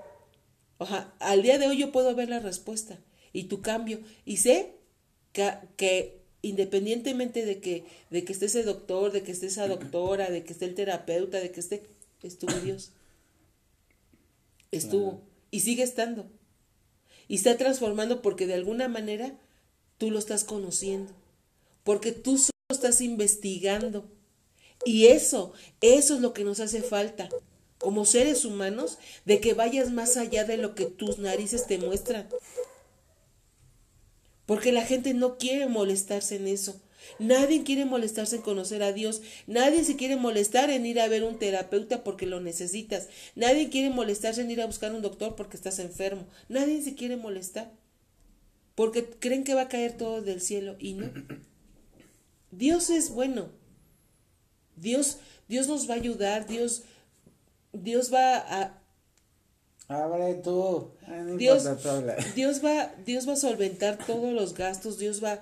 Oja, al día de hoy yo puedo ver la respuesta. y tu cambio. Y sé que, que independientemente de que, de que esté ese doctor, de que esté esa doctora, de que esté el terapeuta, de que esté, estuvo Dios. Estuvo. Y sigue estando. Y está transformando porque de alguna manera tú lo estás conociendo. Porque tú solo estás investigando. Y eso, eso es lo que nos hace falta como seres humanos de que vayas más allá de lo que tus narices te muestran. Porque la gente no quiere molestarse en eso. Nadie quiere molestarse en conocer a Dios. Nadie se quiere molestar en ir a ver un terapeuta porque lo necesitas. Nadie quiere molestarse en ir a buscar un doctor porque estás enfermo. Nadie se quiere molestar. Porque creen que va a caer todo del cielo y no. Dios es bueno. Dios, Dios nos va a ayudar. Dios, Dios va a Abre tú. Dios, *laughs* Dios va, Dios va a solventar todos los gastos, Dios va,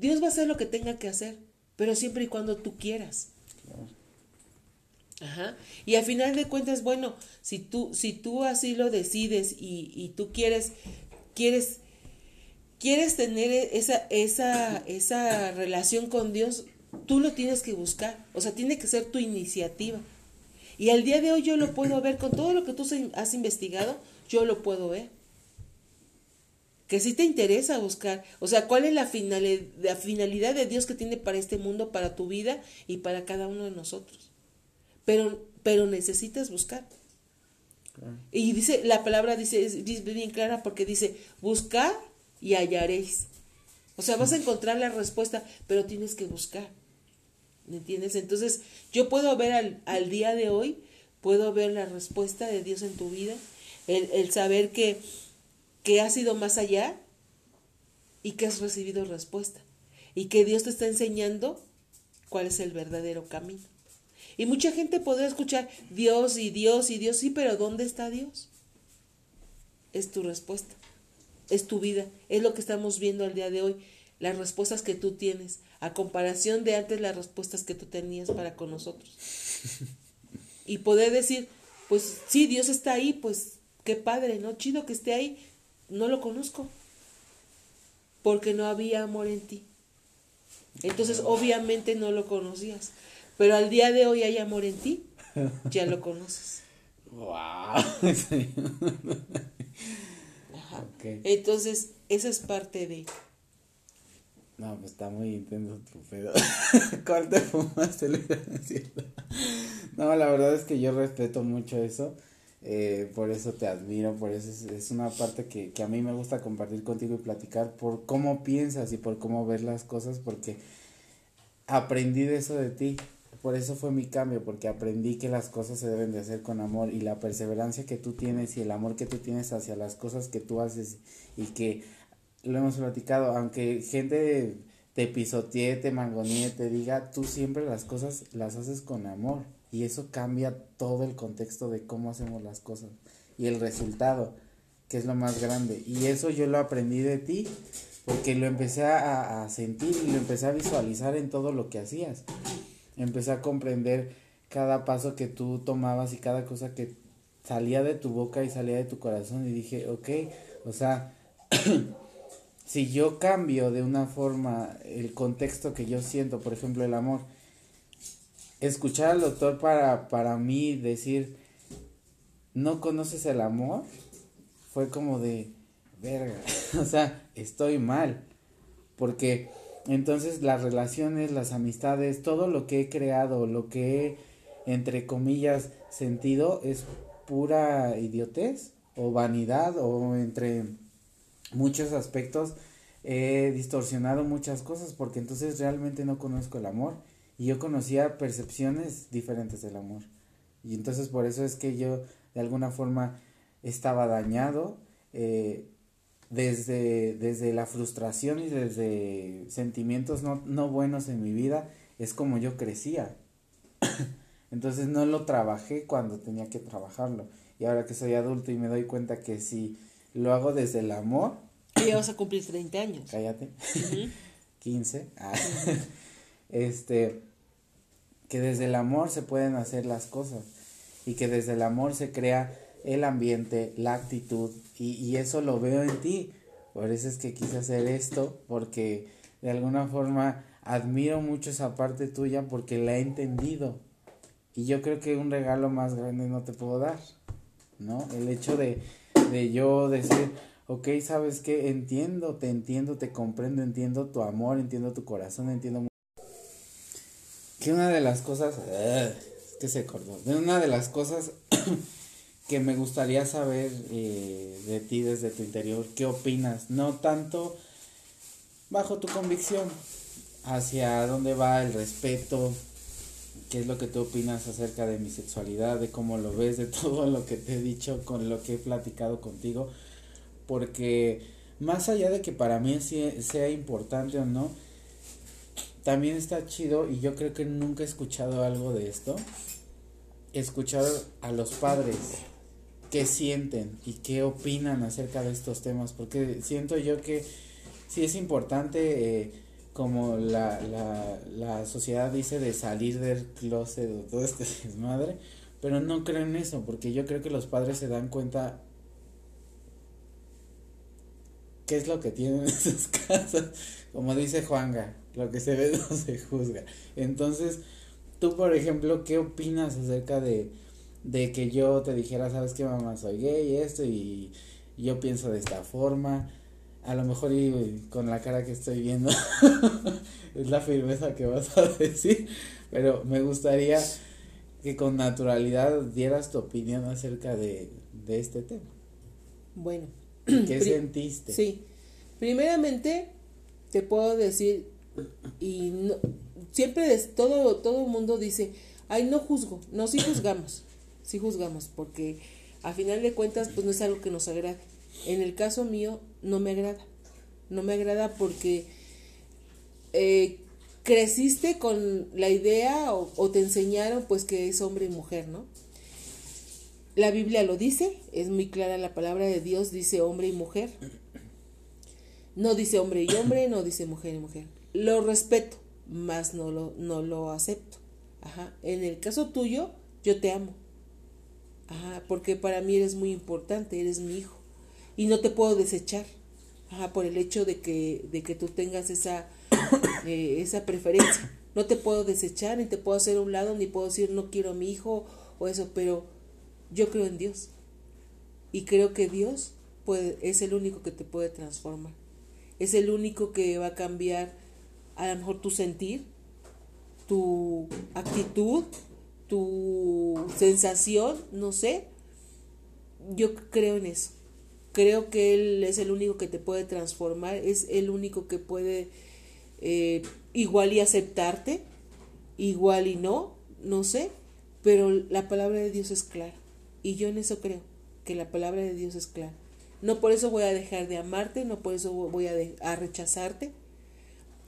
Dios va a hacer lo que tenga que hacer, pero siempre y cuando tú quieras. Ajá. Y al final de cuentas, bueno, si tú, si tú así lo decides y, y tú quieres, quieres, quieres tener esa, esa, esa relación con Dios, tú lo tienes que buscar. O sea, tiene que ser tu iniciativa. Y al día de hoy yo lo puedo ver, con todo lo que tú has investigado, yo lo puedo ver. Que si te interesa buscar, o sea, cuál es la, la finalidad de Dios que tiene para este mundo, para tu vida y para cada uno de nosotros. Pero, pero necesitas buscar. Y dice, la palabra dice, es bien clara porque dice, buscar y hallaréis. O sea, vas a encontrar la respuesta, pero tienes que buscar. ¿Me entiendes? Entonces, yo puedo ver al, al, día de hoy, puedo ver la respuesta de Dios en tu vida, el, el saber que, que has ido más allá y que has recibido respuesta. Y que Dios te está enseñando cuál es el verdadero camino. Y mucha gente podrá escuchar Dios y Dios y Dios, sí, pero ¿dónde está Dios? Es tu respuesta, es tu vida, es lo que estamos viendo al día de hoy, las respuestas que tú tienes a comparación de antes las respuestas que tú tenías para con nosotros. *laughs* Y poder decir, pues sí, Dios está ahí, pues qué padre, ¿no? Chido que esté ahí, no lo conozco, porque no había amor en ti. Entonces, obviamente no lo conocías, pero al día de hoy hay amor en ti, ya lo conoces. Wow. *laughs* Entonces, esa es parte de no, pues está muy intenso tu pedo. ¿Cuál te fumaste? no, la verdad es que yo respeto mucho eso. Eh, por eso te admiro, por eso es, una parte que, que, a mí me gusta compartir contigo y platicar por cómo piensas y por cómo ves las cosas, porque aprendí de eso de ti. Por eso fue mi cambio, porque aprendí que las cosas se deben de hacer con amor y la perseverancia que tú tienes y el amor que tú tienes hacia las cosas que tú haces y que lo hemos platicado, aunque gente te pisotee, te mangonee, te diga, tú siempre las cosas las haces con amor y eso cambia todo el contexto de cómo hacemos las cosas y el resultado, que es lo más grande. Y eso yo lo aprendí de ti porque lo empecé a, a sentir y lo empecé a visualizar en todo lo que hacías. Empecé a comprender cada paso que tú tomabas y cada cosa que salía de tu boca y salía de tu corazón y dije, ok, o sea, *clears throat* si yo cambio de una forma el contexto que yo siento, por ejemplo, el amor, escuchar al doctor para, para mí decir, no conoces el amor, fue como de, verga, *laughs* o sea, estoy mal, porque entonces las relaciones, las amistades, todo lo que he creado, lo que he, entre comillas, sentido, es pura idiotez o vanidad o entre muchos aspectos he distorsionado muchas cosas porque entonces realmente no conozco el amor y yo conocía percepciones diferentes del amor y entonces por eso es que yo de alguna forma estaba dañado eh, desde, desde la frustración y desde sentimientos no, no buenos en mi vida es como yo crecía *coughs* entonces no lo trabajé cuando tenía que trabajarlo y ahora que soy adulto y me doy cuenta que si lo hago desde el amor. Y vas a cumplir 30 años. Cállate. 15. *laughs* Ah. Este, que desde el amor se pueden hacer las cosas y que desde el amor se crea el ambiente, la actitud y, y eso lo veo en ti Por eso es que quise hacer esto, porque de alguna forma admiro mucho esa parte tuya porque la he entendido. Y yo creo que un regalo más grande no te puedo dar, ¿no? El hecho de, de yo decir, ok, ¿sabes qué? Entiendo, te entiendo, te comprendo, entiendo tu amor, entiendo tu corazón, entiendo... Que una de las cosas... que se acordó. De una de las cosas *coughs* que me gustaría saber eh, de ti desde tu interior, ¿qué opinas? No tanto bajo tu convicción, hacia dónde va el respeto, qué es lo que tú opinas acerca de mi sexualidad, de cómo lo ves, de *laughs* todo lo que te he dicho, con lo que he platicado contigo, porque más allá de que para mí sea importante o no, también está chido y yo creo que nunca he escuchado algo de esto, escuchar a los padres qué sienten y qué opinan acerca de estos temas, porque siento yo que sí es importante, eh, como la, la, la sociedad dice, de salir del closet o todo este *laughs* desmadre, pero no creo en eso, porque yo creo que los padres se dan cuenta qué es lo que tienen en *laughs* sus casas, como dice Juanga, lo que se ve *laughs* no se juzga. Entonces, tú, por ejemplo, ¿qué opinas acerca de, de que yo te dijera, sabes que mamá, soy gay esto y yo pienso de esta forma? A lo mejor y con la cara que estoy viendo *laughs* es la firmeza que vas a decir, pero me gustaría que con naturalidad dieras tu opinión acerca de, de este tema. Bueno. ¿Qué sentiste? Sí. Primeramente, te puedo decir, y no, siempre todo, todo el mundo dice, ay, no juzgo, no, sí juzgamos, sí juzgamos, porque a final de cuentas, pues no es algo que nos agrade. En el caso mío, no me agrada, no me agrada porque eh, creciste con la idea o, o, te enseñaron pues que es hombre y mujer, ¿no? La Biblia lo dice, es muy clara la palabra de Dios, dice hombre y mujer. No dice hombre y hombre, no dice mujer y mujer. Lo respeto, más no lo, no lo acepto. Ajá. En el caso tuyo, yo te amo. Ajá, porque para mí eres muy importante, eres mi hijo. Y no te puedo desechar. Ajá, por el hecho de que, de que tú tengas esa, *coughs* eh, esa preferencia. No te puedo desechar, ni te puedo hacer a un lado, ni puedo decir no quiero a mi hijo o eso, pero yo creo en Dios. Y creo que Dios es el único que te puede transformar. Es el único que va a cambiar a lo mejor tu sentir, tu actitud, tu sensación, no sé. Yo creo en eso. Creo que Él es el único que te puede transformar, es el único que puede eh, igual y aceptarte, igual y no, no sé, pero la palabra de Dios es clara. Y yo en eso creo, que la palabra de Dios es clara. No por eso voy a dejar de amarte, no por eso voy a, a rechazarte,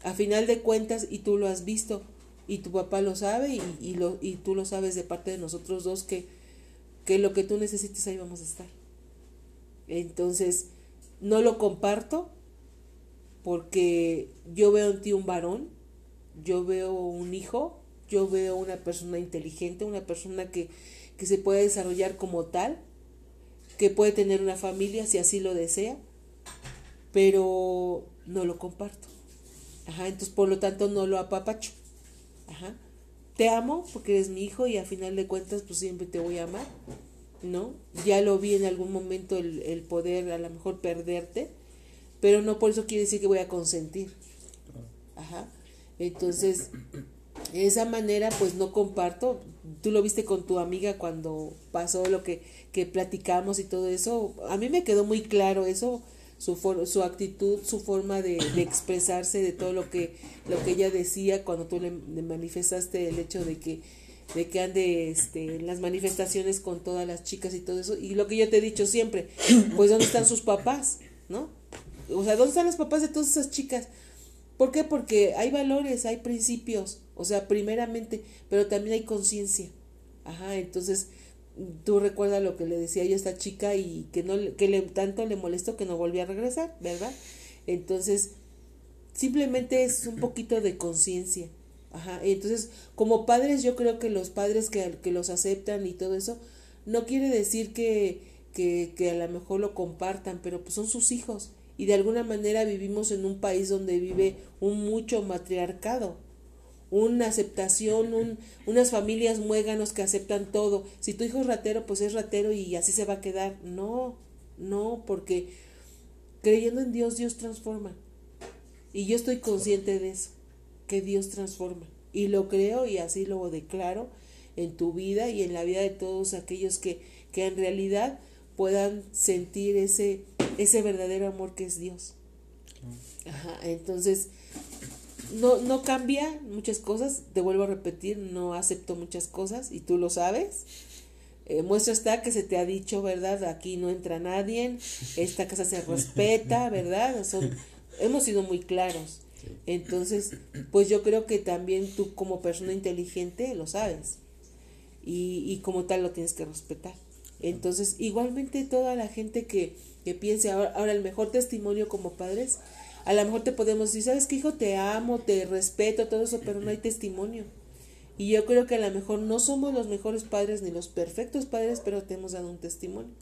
a final de cuentas, y tú lo has visto, y tu papá lo sabe, y, lo, y tú lo sabes de parte de nosotros dos, que, que lo que tú necesites ahí vamos a estar. Entonces, no lo comparto porque yo veo en ti un varón, yo veo un hijo, yo veo una persona inteligente, una persona que, que se puede desarrollar como tal, que puede tener una familia si así lo desea, pero no lo comparto. Ajá, entonces por lo tanto no lo apapacho. Ajá. Te amo porque eres mi hijo y a final de cuentas pues siempre te voy a amar, ¿no? Ya lo vi en algún momento el, el poder a lo mejor perderte, pero no por eso quiere decir que voy a consentir. Ajá. Entonces, de esa manera pues no comparto. Tú lo viste con tu amiga cuando pasó lo que, que platicamos y todo eso. A mí me quedó muy claro eso su, su actitud, su forma de, expresarse, de todo lo que, lo que ella decía cuando tú le, manifestaste el hecho de que de que ande este, en las manifestaciones con todas las chicas y todo eso. Y lo que yo te he dicho siempre, pues ¿dónde están sus papás? ¿No? O sea, ¿dónde están los papás de todas esas chicas? ¿Por qué? Porque hay valores, hay principios, o sea, primeramente, pero también hay conciencia. Ajá, entonces, tú recuerdas lo que le decía yo a esta chica y que no que le tanto le molestó que no volvió a regresar, ¿verdad? Entonces, simplemente es un poquito de conciencia. Ajá, entonces, como padres yo creo que los padres que, que los aceptan y todo eso no quiere decir que, que, que a lo mejor lo compartan, pero pues son sus hijos y de alguna manera vivimos en un país donde vive un mucho matriarcado, una aceptación, un, unas familias muéganos que aceptan todo. Si tu hijo es ratero, pues es ratero y así se va a quedar. No, no, porque creyendo en Dios, Dios transforma. Y yo estoy consciente de eso, que Dios transforma. Y lo creo y así lo declaro en tu vida y en la vida de todos aquellos que, que en realidad puedan sentir ese, ese verdadero amor que es Dios. Ajá, entonces, no, no cambia muchas cosas, te vuelvo a repetir, no acepto muchas cosas y tú lo sabes. Eh, muestra está que se te ha dicho, ¿verdad? Aquí no entra nadie, esta casa se respeta, *laughs* ¿verdad? Son, hemos sido muy claros. Entonces, pues yo creo que también tú como persona inteligente lo sabes y, y como tal lo tienes que respetar. Entonces, igualmente toda la gente que, que piense, ahora, ahora el mejor testimonio como padres, a lo mejor te podemos decir, ¿sabes qué hijo? Te amo, te respeto, todo eso, pero no hay testimonio. Y yo creo que a lo mejor no somos los mejores padres ni los perfectos padres, pero te hemos dado un testimonio.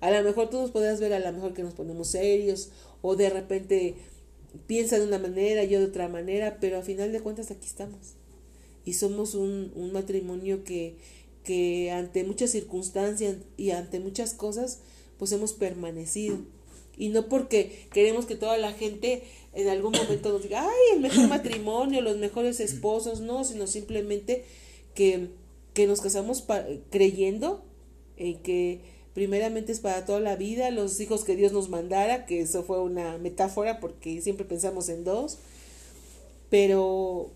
A lo mejor tú nos podrás ver a lo mejor que nos ponemos serios o de repente piensa de una manera, yo de otra manera, pero a final de cuentas aquí estamos. Y somos un, un matrimonio que, que ante muchas circunstancias y ante muchas cosas, pues hemos permanecido. Y no porque queremos que toda la gente en algún momento nos diga, ay, el mejor matrimonio, los mejores esposos, no, sino simplemente que, que nos casamos creyendo en que primeramente es para toda la vida, los hijos que Dios nos mandara, que eso fue una metáfora porque siempre pensamos en dos, pero,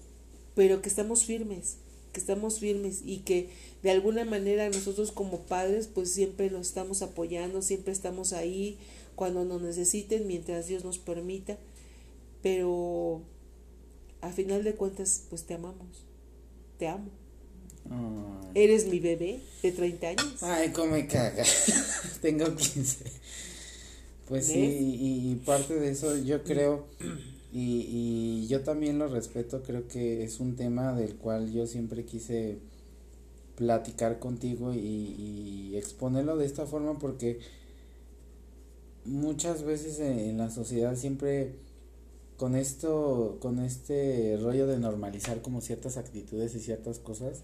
pero que estamos firmes, que estamos firmes y que de alguna manera nosotros como padres pues siempre nos estamos apoyando, siempre estamos ahí cuando nos necesiten, mientras Dios nos permita, pero a final de cuentas pues te amamos, te amo. Eres mi bebé de 30 años. Ay, come caga. *laughs* Tengo 15. Pues sí, y, y, parte de eso yo creo, y, y yo también lo respeto, creo que es un tema del cual yo siempre quise platicar contigo y, y exponerlo de esta forma porque muchas veces en, la sociedad siempre con esto, con este rollo de normalizar como ciertas actitudes y ciertas cosas,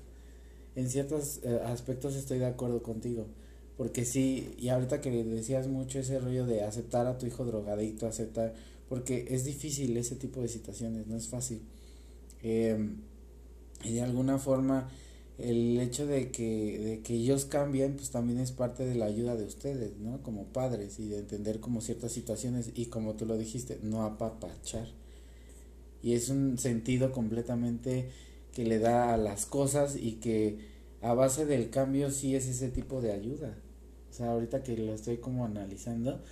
en ciertos eh, aspectos estoy de acuerdo contigo. Porque sí, y ahorita que decías mucho ese rollo de aceptar a tu hijo drogadicto, aceptar, porque es difícil ese tipo de situaciones, no es fácil. Em, y de alguna forma, el hecho de que, de que ellos cambien, pues también es parte de la ayuda de ustedes, ¿no? Como padres y de entender como ciertas situaciones y como tú lo dijiste, no apapachar. Y es un sentido completamente que le da a las cosas y que a base del cambio sí es ese tipo de ayuda. O sea, ahorita que lo estoy como analizando,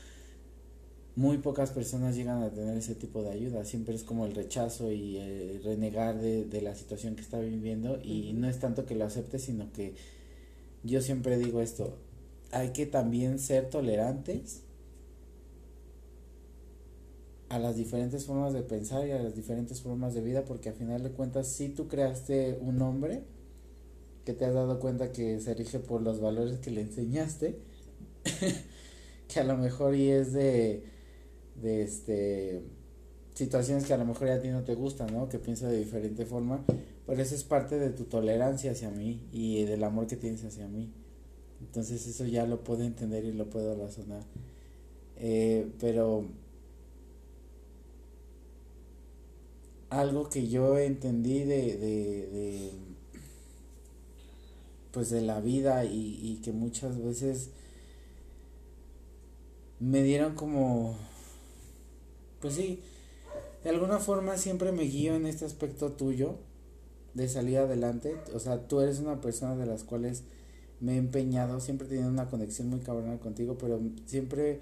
muy pocas personas llegan a tener ese tipo de ayuda. Siempre es como el rechazo y eh, renegar de, de, la situación que está viviendo. Y no es tanto que lo acepte, sino que yo siempre digo esto, hay que también ser tolerantes a las diferentes formas de pensar y a las diferentes formas de vida, porque al final de cuentas, si tú creaste un hombre que te has dado cuenta que se rige por los valores que le enseñaste, *laughs* que a lo mejor y es de, de este situaciones que a lo mejor ya a ti no te gustan, ¿no? Que piensa de diferente forma, pero eso es parte de tu tolerancia hacia mí y del amor que tienes hacia mí. Entonces eso ya lo puedo entender y lo puedo razonar. Eh, pero algo que yo entendí de, de, de pues de la vida y, y que muchas veces me dieron como pues sí de alguna forma siempre me guío en este aspecto tuyo de salir adelante o sea tú eres una persona de las cuales me he empeñado siempre he tenido una conexión muy cabrona contigo pero siempre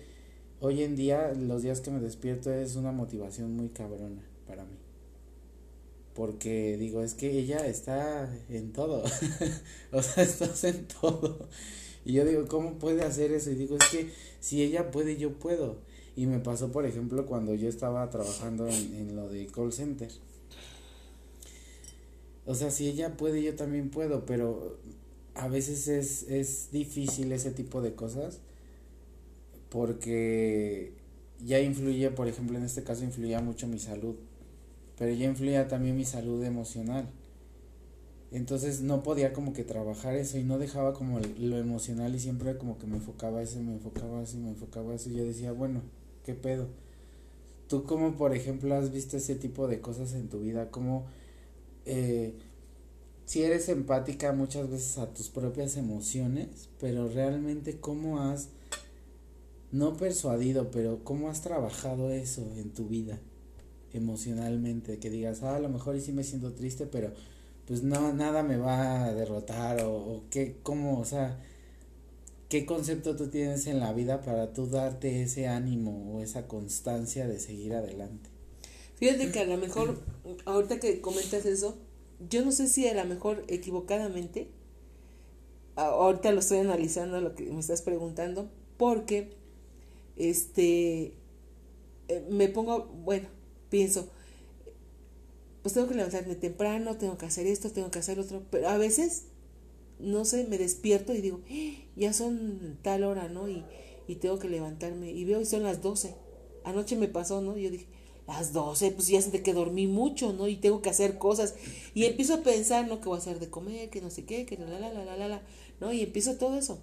hoy en día los días que me despierto es una motivación muy cabrona para mí porque digo, es que ella está en todo, *laughs* o sea, estás en todo. Y yo digo, ¿cómo puede hacer eso? Y digo, es que si ella puede, yo puedo. Y me pasó, por ejemplo, cuando yo estaba trabajando en, en lo de call center. O sea, si ella puede, yo también puedo, pero a veces es, es difícil ese tipo de cosas porque ya influye, por ejemplo, en este caso influía mucho mi salud, pero ya influía también mi salud emocional. Entonces no podía como que trabajar eso y no dejaba como lo emocional y siempre como que me enfocaba eso, me enfocaba eso, me enfocaba eso y yo decía, bueno, ¿qué pedo? ¿Tú cómo, por ejemplo, has visto ese tipo de cosas en tu vida? ¿Cómo, eh, si eres empática muchas veces a tus propias emociones, pero realmente cómo has, no persuadido, pero cómo has trabajado eso en tu vida emocionalmente? Que digas, ah, a lo mejor y sí me siento triste, pero pues no, nada me va a derrotar o, o qué, cómo, o sea, qué concepto tú tienes en la vida para tú darte ese ánimo o esa constancia de seguir adelante. Fíjate que a lo mejor, ahorita que comentas eso, yo no sé si a lo mejor equivocadamente, ahorita lo estoy analizando lo que me estás preguntando, porque este eh, me pongo, bueno, pienso, pues tengo que levantarme temprano, tengo que hacer esto, tengo que hacer otro, pero a veces, no sé, me despierto y digo, ¡Ah! ya son tal hora, ¿no? Y, y tengo que levantarme y veo y son las 12. Anoche me pasó, ¿no? Yo dije, las 12, pues ya sé que dormí mucho, ¿no? Y tengo que hacer cosas. Y empiezo a pensar, ¿no? Que voy a hacer de comer, que no sé qué, que la, la, la, la, la, la, ¿no? Y empiezo todo eso.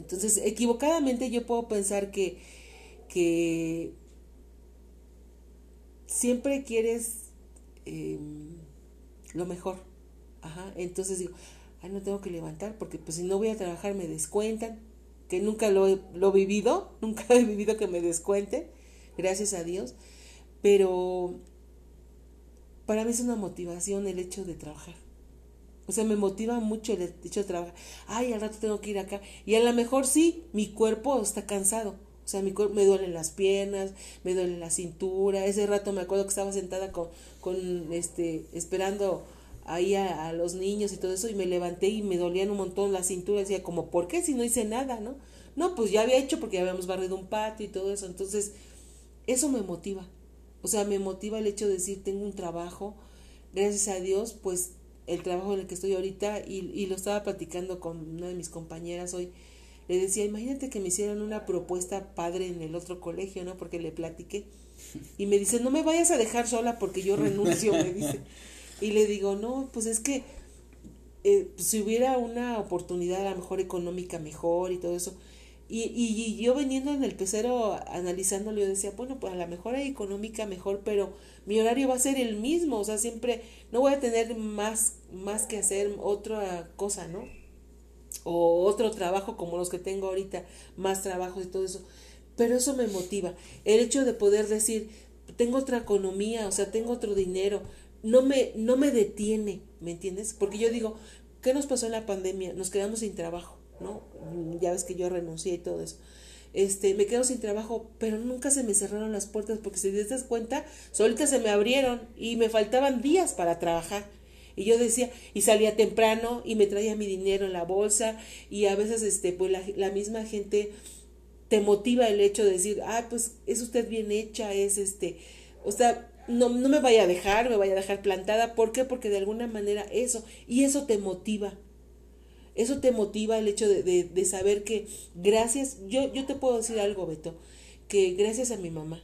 Entonces, equivocadamente yo puedo pensar que, que siempre quieres Em, lo mejor. Ajá. Entonces digo, ay, no tengo que levantar porque pues si no voy a trabajar me descuentan, que nunca lo he, lo vivido, *laughs* nunca he vivido que me descuenten, gracias a Dios, pero para mí es una motivación el hecho de trabajar. O sea, me motiva mucho el hecho de trabajar. Ay, al rato tengo que ir acá. Y a lo mejor sí, mi cuerpo está cansado o sea, mi me duelen las piernas, me duele la cintura. Ese rato me acuerdo que estaba sentada con, con este, esperando ahí a, los niños y todo eso y me levanté y me dolían un montón la cintura. Decía, como, ¿por qué si no hice nada, no? No, pues ya había hecho porque ya habíamos barrido un patio y todo eso. Entonces, eso me motiva. O sea, me motiva el hecho de decir, tengo un trabajo, gracias a Dios, pues el trabajo en el que estoy ahorita y, y lo estaba platicando con una de mis compañeras hoy le decía, imagínate que me hicieran una propuesta padre en el otro colegio, ¿no? Porque le platiqué. Y me dice, no me vayas a dejar sola porque yo renuncio, me dice. *laughs* Y le digo, no, pues es que eh, si hubiera una oportunidad a lo mejor económica mejor y todo eso. Y, y, yo veniendo en el pecero analizándolo, yo decía, bueno, pues a lo mejor hay económica mejor, pero mi horario va a ser el mismo, o sea, siempre no voy a tener más, más que hacer otra cosa, ¿no? o otro trabajo como los que tengo ahorita, más trabajos y todo eso. Pero eso me motiva. El hecho de poder decir, tengo otra economía, o sea, tengo otro dinero, no me, no me detiene, ¿me entiendes? Porque yo digo, ¿qué nos pasó en la pandemia? Nos quedamos sin trabajo, ¿no? Ya ves que yo renuncié y todo eso. Este, me quedo sin trabajo, pero nunca se me cerraron las puertas porque si te das cuenta, solitas se me abrieron y me faltaban días para trabajar. Y yo decía, y salía temprano y me traía mi dinero en la bolsa y a veces, este, pues la, la misma gente te motiva el hecho de decir, ah, pues es usted bien hecha, es este, o sea, no, no me vaya a dejar, me vaya a dejar plantada. ¿Por qué? Porque de alguna manera eso, y eso te motiva. Eso te motiva el hecho de, de, de saber que gracias, yo, yo te puedo decir algo, Beto, que gracias a mi mamá.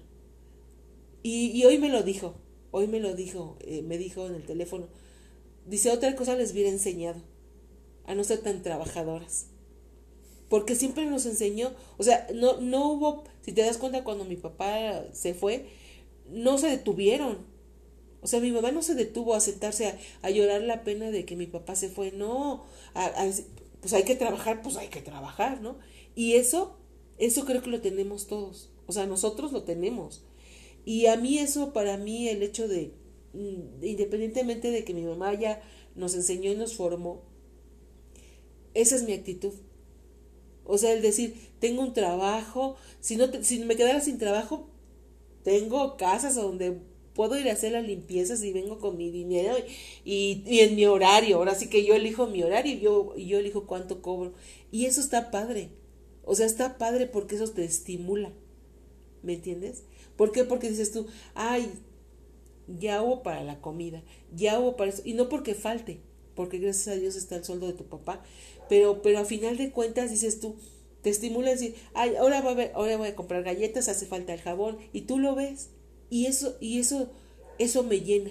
Y, y hoy me lo dijo, hoy me lo dijo, eh, me dijo en el teléfono, Dice, otra cosa les hubiera enseñado a no ser tan trabajadoras. Porque siempre nos enseñó, o sea, no, no hubo, si te das cuenta cuando mi papá se fue, no se detuvieron. O sea, mi mamá no se detuvo a sentarse a, llorar la pena de que mi papá se fue. No, pues hay que trabajar, pues hay que trabajar, ¿no? Y eso, eso creo que lo tenemos todos. O sea, nosotros lo tenemos. Y a mí eso, para mí, el hecho de, Mm, independientemente de que mi mamá ya nos enseñó y nos formó, esa es mi actitud. O sea, el decir, tengo un trabajo, si, no si me quedara sin trabajo, tengo casas donde puedo ir a hacer las limpiezas y vengo con mi dinero y, y en mi horario. Ahora sí que yo elijo mi horario y yo, yo elijo cuánto cobro. Y eso está padre. O sea, está padre porque eso te estimula. ¿Me entiendes? ¿Por qué? Porque dices tú, ay, ya hubo para la comida, ya hubo para eso, y no porque falte, porque gracias a Dios está el sueldo de tu papá, pero, pero a final de cuentas dices tú, te estimula a decir, ay, ahora voy a, ver, ahora voy a comprar galletas, hace falta el jabón, y tú lo ves, y eso, y eso, eso me llena,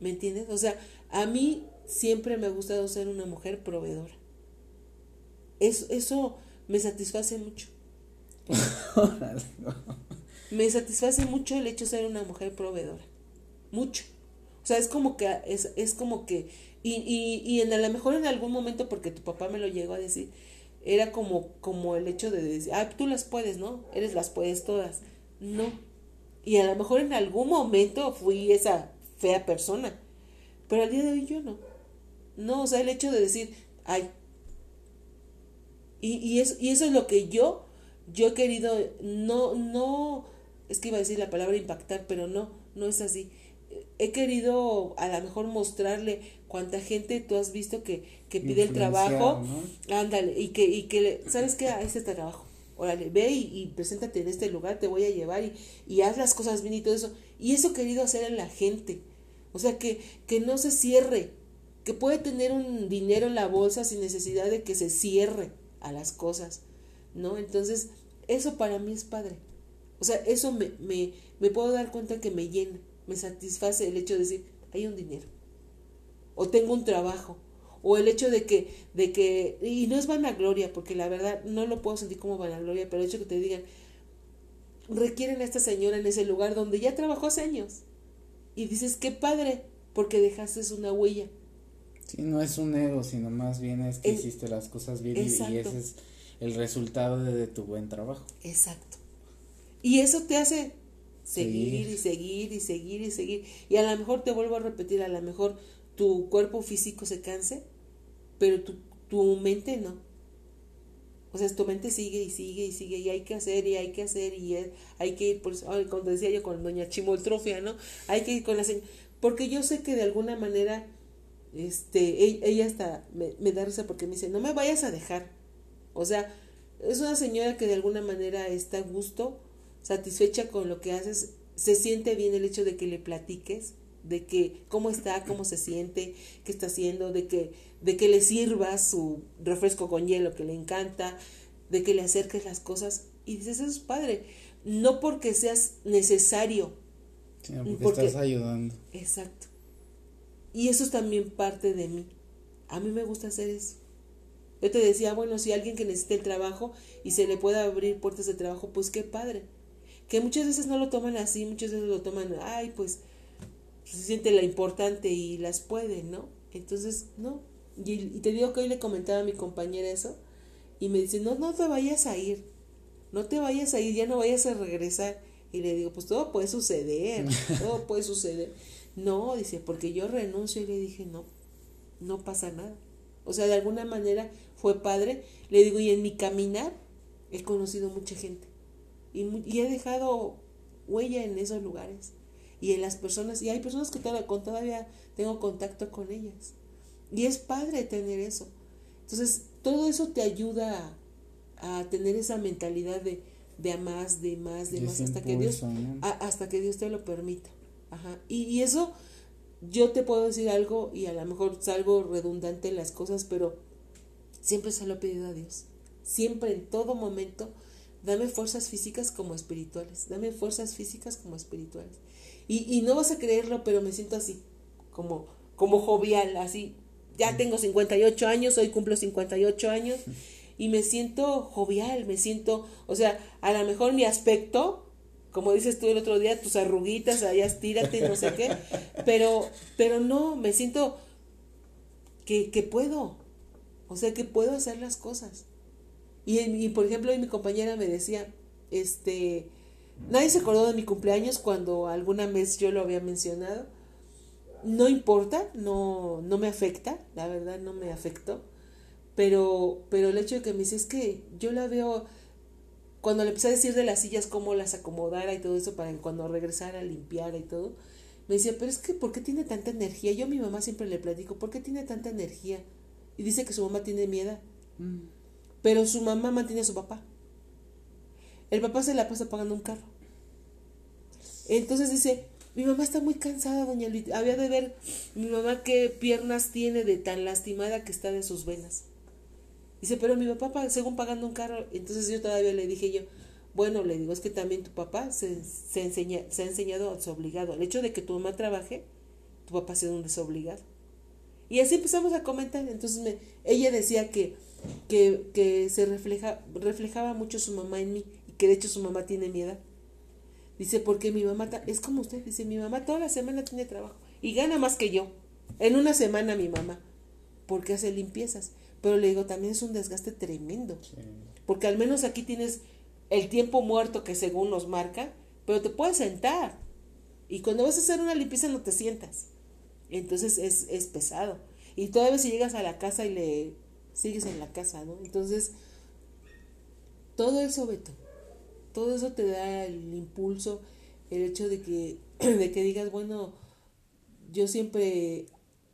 ¿me entiendes? O sea, a mí siempre me ha gustado ser una mujer proveedora. Eso, eso me satisface mucho. *laughs* me satisface mucho el hecho de ser una mujer proveedora. Mucho. O sea, es como que, es, es como que, y, y, y en, a lo mejor en algún momento, porque tu papá me lo llegó a decir, era como, como el hecho de decir, ah, tú las puedes, ¿no? Eres las puedes todas. No. Y a lo mejor en algún momento fui esa fea persona. Pero al día de hoy yo no. No, o sea, el hecho de decir, ay. Y, y, eso, y eso es lo que yo, yo he querido, no, no, es que iba a decir la palabra impactar, pero no, no es así. He querido a lo mejor mostrarle cuánta gente tú has visto que, que pide el trabajo, ándale, y que, y que, ¿sabes qué? Ahí está el trabajo. Órale, ve y, y, preséntate en este lugar, te voy a llevar y, y haz las cosas bien y todo eso. Y eso he querido hacer en la gente. O sea, que, que no se cierre, que puede tener un dinero en la bolsa sin necesidad de que se cierre a las cosas, ¿no? Entonces, eso para mí es padre. O sea, eso me, me, me puedo dar cuenta que me llena, me satisface el hecho de decir, hay un dinero o tengo un trabajo, o el hecho de que, de que, y no es vanagloria, porque la verdad no lo puedo sentir como vanagloria, pero el hecho de que te digan, requieren a esta señora en ese lugar donde ya trabajó hace años. Y dices, qué padre, porque dejaste una huella. Sí, no es un ego, sino más bien es que hiciste las cosas bien y, ese es el resultado de, tu buen trabajo. Exacto. Y eso te hace seguir y seguir y seguir y seguir. Y a lo mejor te vuelvo a repetir, a lo mejor tu cuerpo físico se canse, pero tu, tu mente no. O sea, tu mente sigue y sigue y sigue y hay que hacer y hay que hacer y hay que ir, por eso, cuando decía yo con doña Chimoltrofia, ¿no? Hay que ir con la señora, porque yo sé que de alguna manera, este, ella, hasta me, me da risa porque me dice, no me vayas a dejar. O sea, es una señora que de alguna manera está a gusto, satisfecha con lo que haces, se siente bien el hecho de que le platiques, de que cómo está, cómo se siente, qué está haciendo, de que, de que le sirvas su refresco con hielo que le encanta, de que le acerques las cosas. Y dices, eso es padre. No porque seas necesario. porque, estás ayudando. Exacto. Y eso es también parte de mí. A mí me gusta hacer eso. Yo te decía, bueno, si alguien que necesite el trabajo y se le pueda abrir puertas de trabajo, pues qué padre. Que muchas veces no lo toman así, muchas veces lo toman, ay, pues se siente la importante y las puede, ¿no? Entonces, no. Y, te digo que hoy le comentaba a mi compañera eso y me dice, no, no te vayas a ir, no te vayas a ir, ya no vayas a regresar. Y le digo, pues todo puede suceder, *laughs* todo puede suceder. No, dice, porque yo renuncio y le dije, no, no pasa nada. O sea, de alguna manera fue padre. Le digo, y en mi caminar he conocido mucha gente y, y he dejado huella en esos lugares y en las personas, y hay personas que todavía, todavía tengo contacto con ellas. Y es padre tener eso. Entonces, todo eso te ayuda a, tener esa mentalidad de, de a más, de más, de más, hasta que Dios, hasta que Dios te lo permita. Ajá. Y, y eso, yo te puedo decir algo, y a lo mejor salgo redundante en las cosas, pero siempre se lo he pedido a Dios. Siempre, en todo momento, dame fuerzas físicas como espirituales. Dame fuerzas físicas como espirituales. Y, y no vas a creerlo, pero me siento así, como, como jovial, así. Ya tengo 58 años, hoy cumplo 58 años y me siento jovial, me siento, o sea, a lo mejor mi aspecto, como dices tú el otro día, tus arruguitas, allá estírate, no sé qué, *laughs* pero, pero no, me siento que, que puedo, o sea, que puedo hacer las cosas. Y, y por ejemplo, mi compañera me decía, este, Nadie se acordó de mi cumpleaños cuando alguna vez yo lo había mencionado. No importa, no, no me afecta, la verdad no me afectó. Pero, pero el hecho de que me dice es que yo la veo, cuando le empecé a decir de las sillas cómo las acomodara y todo eso para que cuando regresara limpiara y todo, me decía, pero es que ¿por qué tiene tanta energía? Yo a mi mamá siempre le platico, ¿por qué tiene tanta energía? Y dice que su mamá tiene miedo. Mm. Pero su mamá mantiene a su papá. El papá se la pasa pagando un carro. Entonces dice, mi mamá está muy cansada, doña Luis. Había de ver mi mamá qué piernas tiene de tan lastimada que está de sus venas. Dice, pero mi papá, según pagando un carro, entonces yo todavía le dije yo, bueno, le digo, es que también tu papá se, se, enseña, se ha enseñado desobligado. El hecho de que tu mamá trabaje, tu papá sea un desobligado. Y así empezamos a comentar. Entonces me, ella decía que, que, que se refleja, reflejaba mucho su mamá en mí que de hecho su mamá tiene mi edad. Dice, porque mi mamá, es como usted, dice, mi mamá toda la semana tiene trabajo y gana más que yo. En una semana mi mamá, porque hace limpiezas. Pero le digo, también es un desgaste tremendo. Porque al menos aquí tienes el tiempo muerto que según nos marca, pero te puedes sentar. Y cuando vas a hacer una limpieza no te sientas. Entonces es, es pesado. Y todavía si llegas a la casa y le sigues en la casa, ¿no? Entonces, todo eso, Beto, todo eso te da el impulso, el hecho de que, *clears throat* de que digas, bueno, yo siempre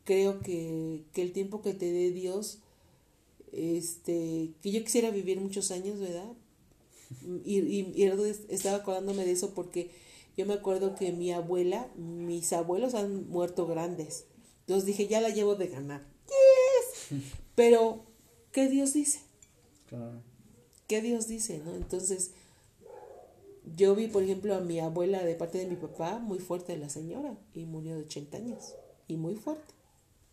creo que, que el tiempo que te dé Dios, este, que yo quisiera vivir muchos años, ¿verdad? Y, y, y estaba acordándome de eso porque yo me acuerdo que mi abuela, mis abuelos han muerto grandes. Entonces dije, ya la llevo de ganar. Yes. *laughs* Pero, ¿qué Dios dice? Claro. ¿Qué Dios dice, no? Entonces, yo vi, por ejemplo, a mi abuela de parte de mi papá, muy fuerte la señora, y murió de 80 años, y muy fuerte.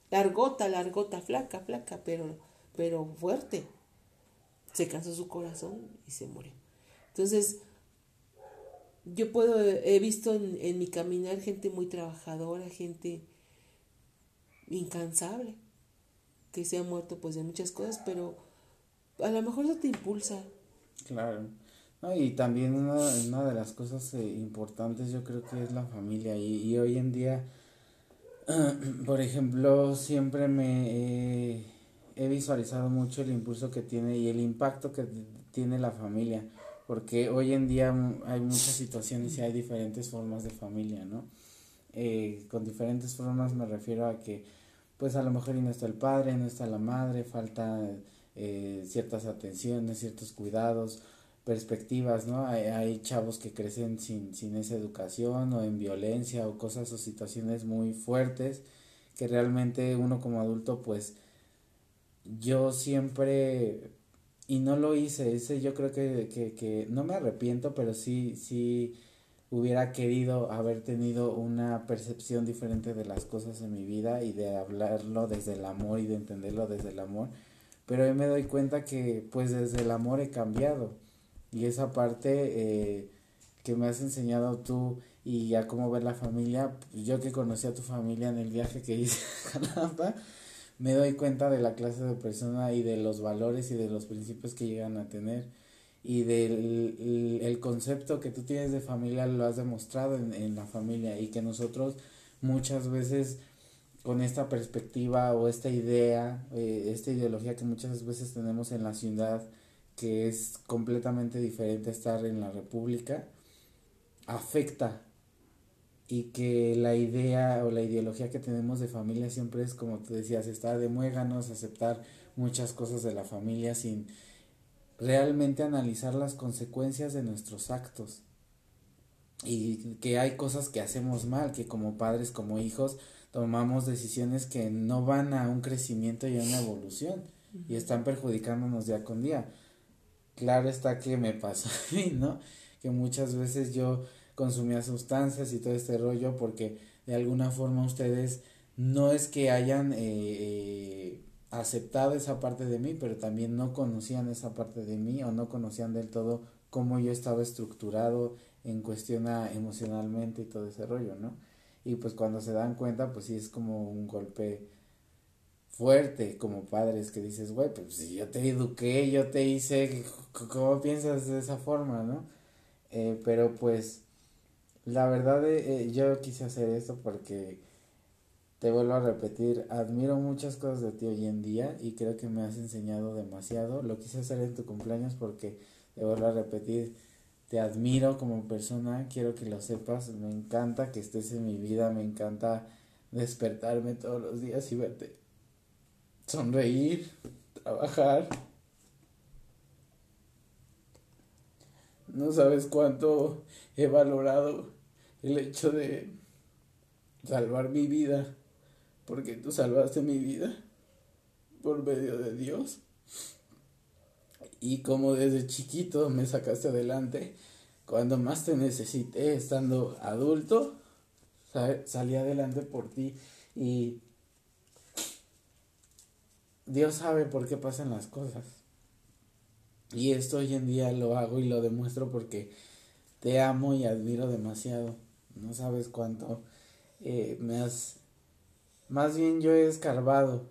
Largota, largota, flaca, flaca, pero, pero fuerte. Se cansó su corazón y se murió. Entonces, yo puedo, he visto en, en mi caminar gente muy trabajadora, gente incansable, que se ha muerto pues de muchas cosas, pero a lo mejor eso te impulsa. Claro. No, y también una, de las cosas eh, importantes yo creo que es la familia y, y hoy en día, *clears throat* por ejemplo, siempre me he visualizado mucho el impulso que tiene y el impacto que tiene la familia porque hoy en día hay muchas situaciones y hay diferentes formas de familia, ¿no? Eh, con diferentes formas me refiero a que pues a lo mejor no está el padre, no está la madre, falta eh, ciertas atenciones, ciertos cuidados, perspectivas, ¿no? Hay, hay, chavos que crecen sin, sin esa educación o en violencia o cosas o situaciones muy fuertes que realmente uno como adulto pues yo siempre y no lo hice, ese yo creo que, que, que no me arrepiento, pero sí, sí hubiera querido haber tenido una percepción diferente de las cosas en mi vida y de hablarlo desde el amor y de entenderlo desde el amor, pero hoy me doy cuenta que pues desde el amor he cambiado y esa parte eh, que me has enseñado tú y a cómo ver la familia, pues, yo que conocí a tu familia en el viaje que hice *laughs* a Jalapa, me doy cuenta de la clase de persona y de los valores y de los principios que llegan a tener y del el, concepto que tú tienes de familia lo has demostrado en, en la familia y que nosotros muchas veces con esta perspectiva o esta idea, eh, esta ideología que muchas veces tenemos en la ciudad, que es completamente diferente a estar en la república, afecta. Y que la idea o la ideología que tenemos de familia siempre es como tú decías, estar de muéganos, aceptar muchas cosas de la familia sin realmente analizar las consecuencias de nuestros actos. Y que hay cosas que hacemos mal, que como padres, como hijos, tomamos decisiones que no van a un crecimiento y a una evolución y están perjudicándonos día con día. Claro está que me pasó *laughs* a mí, ¿no? Que muchas veces yo consumía sustancias y todo este rollo porque de alguna forma ustedes no es que hayan eh, eh, aceptado esa parte de mí, pero también no conocían esa parte de mí o no conocían del todo cómo yo estaba estructurado en cuestión emocionalmente y todo ese rollo, ¿no? Y pues cuando se dan cuenta, pues sí es como un golpe fuerte como padres que dices, güey, pues si yo te eduqué, yo te hice, ¿cómo piensas de esa forma, no? Eh, pero pues la verdad, eh, eh, yo quise hacer esto porque te vuelvo a repetir, admiro muchas cosas de ti hoy en día y creo que me has enseñado demasiado. Lo quise hacer en tu cumpleaños porque te vuelvo a repetir, te admiro como persona, quiero que lo sepas, me encanta que estés en mi vida, me encanta despertarme todos los días y verte sonreír, trabajar. No sabes cuánto he valorado el hecho de salvar mi vida, porque tú salvaste mi vida por medio de Dios. Y como desde chiquito me sacaste adelante, cuando más te necesité estando adulto, salí adelante por ti y Dios sabe por qué pasan las cosas. Y esto hoy en día lo hago y lo demuestro porque te amo y admiro demasiado. No sabes cuánto eh, me has... Más bien yo he escarbado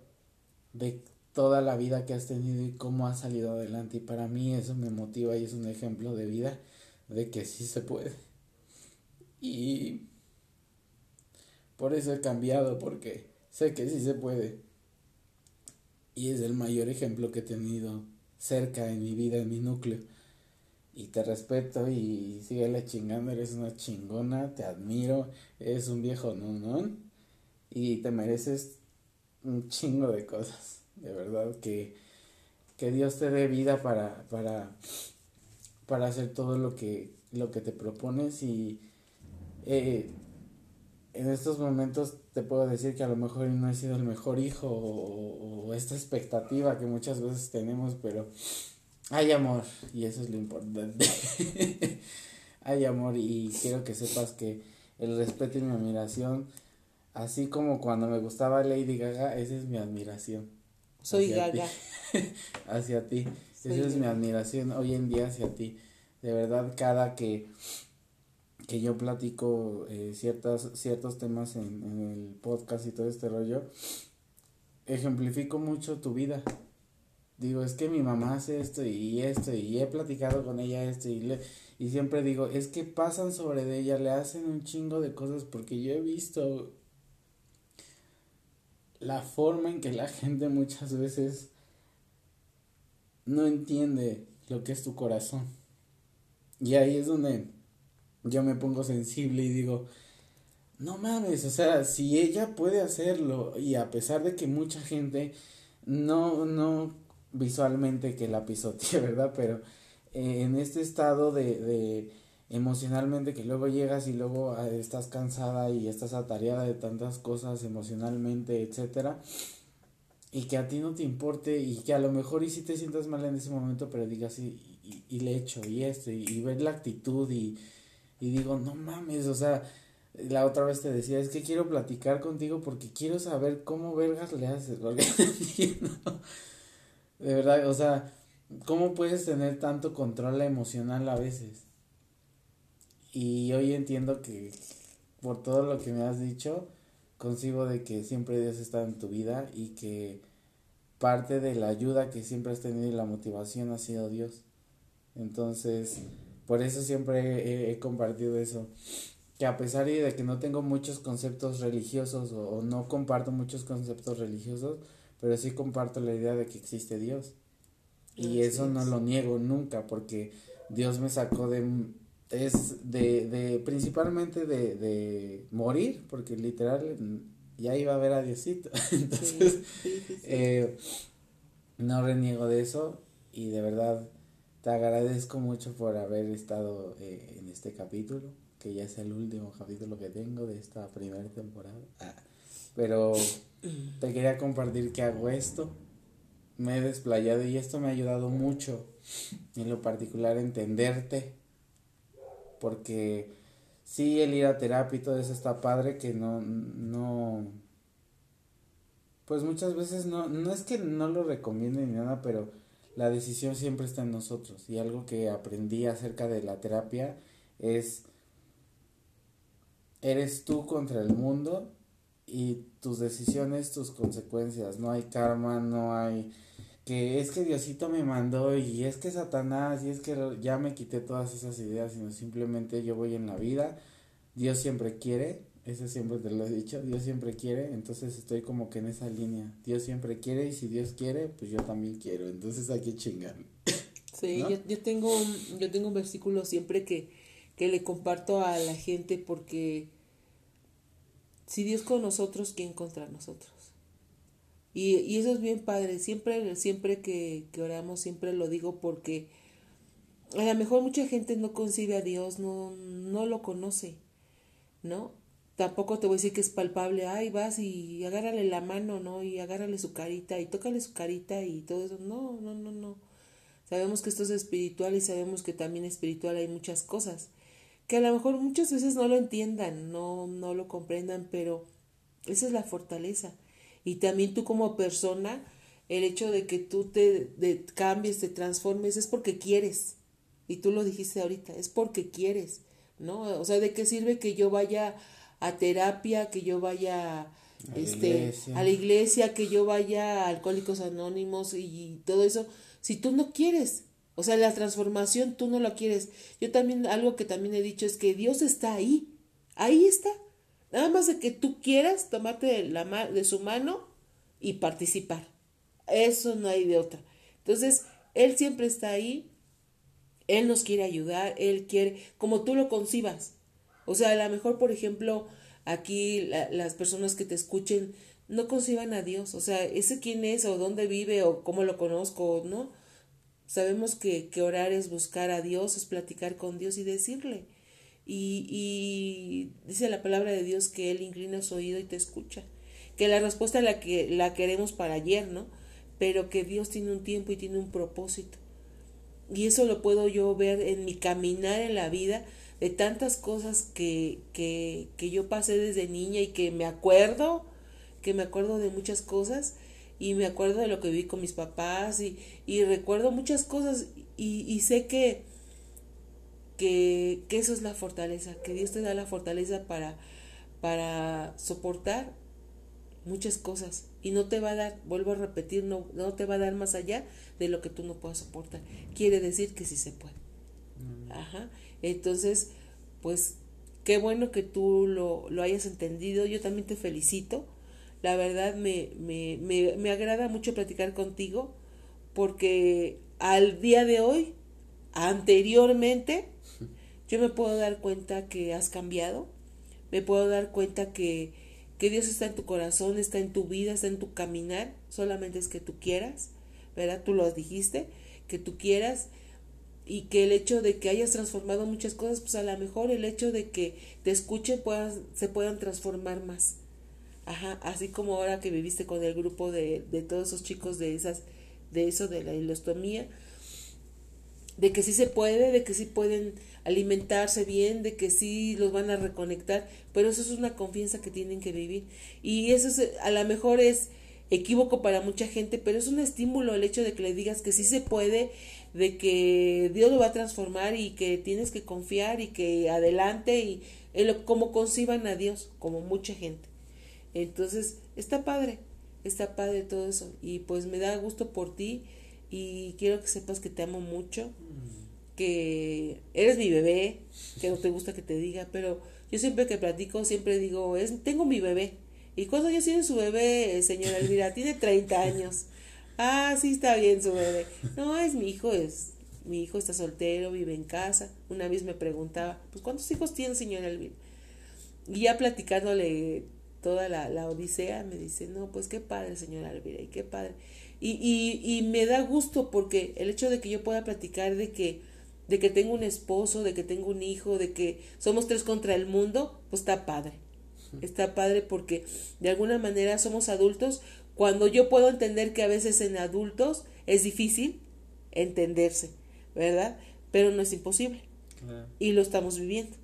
de toda la vida que has tenido y cómo has salido adelante. Y para mí eso me motiva y es un ejemplo de vida de que sí se puede. Y por eso he cambiado, porque sé que sí se puede. Y es el mayor ejemplo que he tenido cerca en mi vida, en mi núcleo. Y te respeto y síguele chingando, eres una chingona, te admiro, eres un viejo no. Y te mereces un chingo de cosas, de verdad, que, que Dios te dé vida para, para, para hacer todo lo que, lo que te propones y eh, en estos momentos te puedo decir que a lo mejor no he sido el mejor hijo o, esta expectativa que muchas veces tenemos, pero hay amor y eso es lo importante. *laughs* hay amor y quiero que sepas que el respeto y mi admiración, así como cuando me gustaba Lady Gaga, esa es mi admiración. Soy Gaga. *laughs* hacia ti. esa es mi admiración hoy en día hacia ti. De verdad, cada que que yo platico eh, ciertas, ciertos temas en, en, el podcast y todo este rollo, ejemplifico mucho tu vida. Digo, es que mi mamá hace esto y esto y he platicado con ella esto y, le, y siempre digo, es que pasan sobre de ella, le hacen un chingo de cosas porque yo he visto la forma en que la gente muchas veces no entiende lo que es tu corazón. Y ahí es donde yo me pongo sensible y digo, no mames, o sea, si ella puede hacerlo y a pesar de que mucha gente no, no visualmente que la pisotee, *laughs* ¿verdad? Pero eh, en este estado de, de emocionalmente que luego llegas y luego ah, estás cansada y estás atareada de tantas cosas emocionalmente, etcétera, y que a ti no te importe y que a lo mejor y si te sientas mal en ese momento, pero digas y, y, le echo y esto y, y ver la actitud y y digo, no mames, o sea, la otra vez te decía, es que quiero platicar contigo porque quiero saber cómo vergas le haces, *laughs* De verdad, o sea, ¿cómo puedes tener tanto control emocional a veces? Y hoy entiendo que por todo lo que me has dicho, consigo de que siempre Dios está en tu vida y que parte de la ayuda que siempre has tenido y la motivación ha sido Dios. Entonces, por eso siempre he, compartido eso. Que a pesar de que no tengo muchos conceptos religiosos o, no comparto muchos conceptos religiosos, pero sí comparto la idea de que existe Dios. Y eso no lo niego nunca, porque Dios me sacó de es de, de principalmente de, de morir, porque literal ya iba a ver a Diosito. *laughs* Entonces, eh, no reniego de eso y de verdad te agradezco mucho por haber estado eh, en este capítulo, que ya es el último capítulo que tengo de esta primera temporada. Ah, pero te quería compartir que hago esto. Me he desplayado y esto me ha ayudado mucho, en lo particular, entenderte. Porque sí, el ir a terapia y todo eso está padre, que no, no, pues muchas veces no, no es que no lo recomiende ni nada, pero la decisión siempre está en nosotros. Y algo que aprendí acerca de la terapia es, eres tú contra el mundo y tus decisiones, tus consecuencias. No hay karma, no hay que es que Diosito me mandó y es que Satanás y es que ya me quité todas esas ideas, sino simplemente yo voy en la vida. Dios siempre quiere eso siempre te lo he dicho, Dios siempre quiere, entonces estoy como que en esa línea. Dios siempre quiere y si Dios quiere, pues yo también quiero, entonces hay que chingar. *coughs* Sí, yo, yo, tengo un, yo tengo un versículo siempre que, que le comparto a la gente porque si Dios con nosotros, ¿quién contra nosotros? Y, y eso es bien padre, siempre, siempre que, que oramos, siempre lo digo porque a lo mejor mucha gente no concibe a Dios, no, no lo conoce, ¿no? Tampoco te voy a decir que es palpable, ay, vas y agárrale la mano, ¿no? Y agárrale su carita y tócale su carita y todo eso. No, no, no, no. Sabemos que esto es espiritual y sabemos que también espiritual hay muchas cosas que a lo mejor muchas veces no lo entiendan, no, no lo comprendan, pero esa es la fortaleza. Y también tú como persona, el hecho de que tú te cambies, te transformes, es porque quieres. Y tú lo dijiste ahorita, es porque quieres, ¿no? O sea, ¿de qué sirve que yo vaya a terapia, que yo vaya a, este, a la iglesia, que yo vaya a Alcohólicos Anónimos y todo eso, si tú no quieres? O sea, la transformación tú no la quieres. Yo también, algo que también he dicho es que Dios está ahí. Ahí está. Nada más de que tú quieras tomarte de, la, de su mano y participar. Eso no hay de otra. Entonces, Él siempre está ahí. Él nos quiere ayudar. Él quiere, como tú lo concibas. O sea, a lo mejor, por ejemplo, aquí las personas que te escuchen no conciban a Dios. O sea, ese quién es o dónde vive o cómo lo conozco, ¿no? Sabemos que, que orar es buscar a Dios, es platicar con Dios y decirle. Y, y dice la palabra de Dios que Él inclina su oído y te escucha. Que la respuesta la que la queremos para ayer, ¿no? Pero que Dios tiene un tiempo y tiene un propósito. Y eso lo puedo yo ver en mi caminar en la vida, de tantas cosas que, que, que yo pasé desde niña y que me acuerdo, que me acuerdo de muchas cosas y me acuerdo de lo que viví con mis papás y, y recuerdo muchas cosas y, y sé que, que, que, eso es la fortaleza, que Dios te da la fortaleza para, para soportar muchas cosas y no te va a dar, vuelvo a repetir, no, no te va a dar más allá de lo que tú no puedas soportar. Quiere decir que sí se puede. Ajá. Entonces, pues qué bueno que tú lo, lo hayas entendido. Yo también te felicito la verdad me, me, me, me agrada mucho platicar contigo porque al día de hoy, anteriormente, *laughs* yo me puedo dar cuenta que has cambiado, me puedo dar cuenta que, que Dios está en tu corazón, está en tu vida, está en tu caminar, solamente es que tú quieras, ¿verdad? Tú lo dijiste, que tú quieras y que el hecho de que hayas transformado muchas cosas, pues a lo mejor el hecho de que te escuchen puedas, se puedan transformar más. Ajá, así como ahora que viviste con el grupo de, de todos esos chicos de esas, de eso, de la ilostomía, de que sí se puede, de que sí pueden alimentarse bien, de que sí los van a reconectar, pero eso es una confianza que tienen que vivir. Y eso es, a lo mejor es equívoco para mucha gente, pero es un estímulo el hecho de que le digas que sí se puede, de que Dios lo va a transformar y que tienes que confiar y que adelante y como conciban a Dios, como mucha gente. Entonces, está padre, está padre todo eso. Y pues me da gusto por ti y quiero que sepas que te amo mucho, que eres mi bebé, que no te gusta que te diga, pero yo siempre que platico, siempre digo, es, tengo mi bebé. ¿Y cuando ya tiene su bebé, señora Elvira? Tiene 30 años. Ah, sí está bien su bebé. No, es mi hijo, es mi hijo está soltero, vive en casa. Una vez me preguntaba, pues ¿cuántos hijos tiene señora Elvira? Y ya platicándole toda la, la, odisea, me dice, no, pues qué padre, señora Alvira, y qué padre. Y, y, y me da gusto porque el hecho de que yo pueda platicar de que, de que tengo un esposo, de que tengo un hijo, de que somos tres contra el mundo, pues está padre. Está padre porque de alguna manera somos adultos cuando yo puedo entender que a veces en adultos es difícil entenderse, ¿verdad? Pero no es imposible. Y lo estamos viviendo.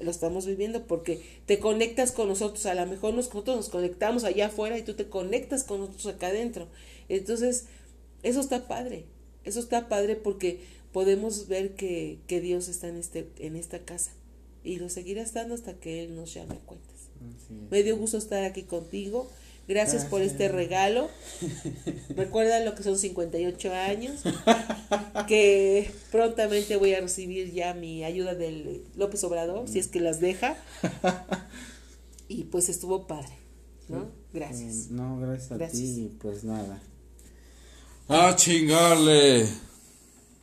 Lo estamos viviendo porque te conectas con nosotros, a lo mejor nosotros nos conectamos allá afuera y tú te conectas con nosotros acá adentro. Entonces, eso está padre, eso está padre porque podemos ver que, que Dios está en, este, en esta casa y lo seguirá estando hasta que Él nos llame a cuentas. Me dio gusto estar aquí contigo. Gracias, por este regalo. *laughs* Recuerda lo que son 58 años, *laughs* que prontamente voy a recibir ya mi ayuda del López Obrador, si es que las deja. Y pues estuvo padre, ¿no? Gracias. No, gracias a ti, pues nada. A chingarle.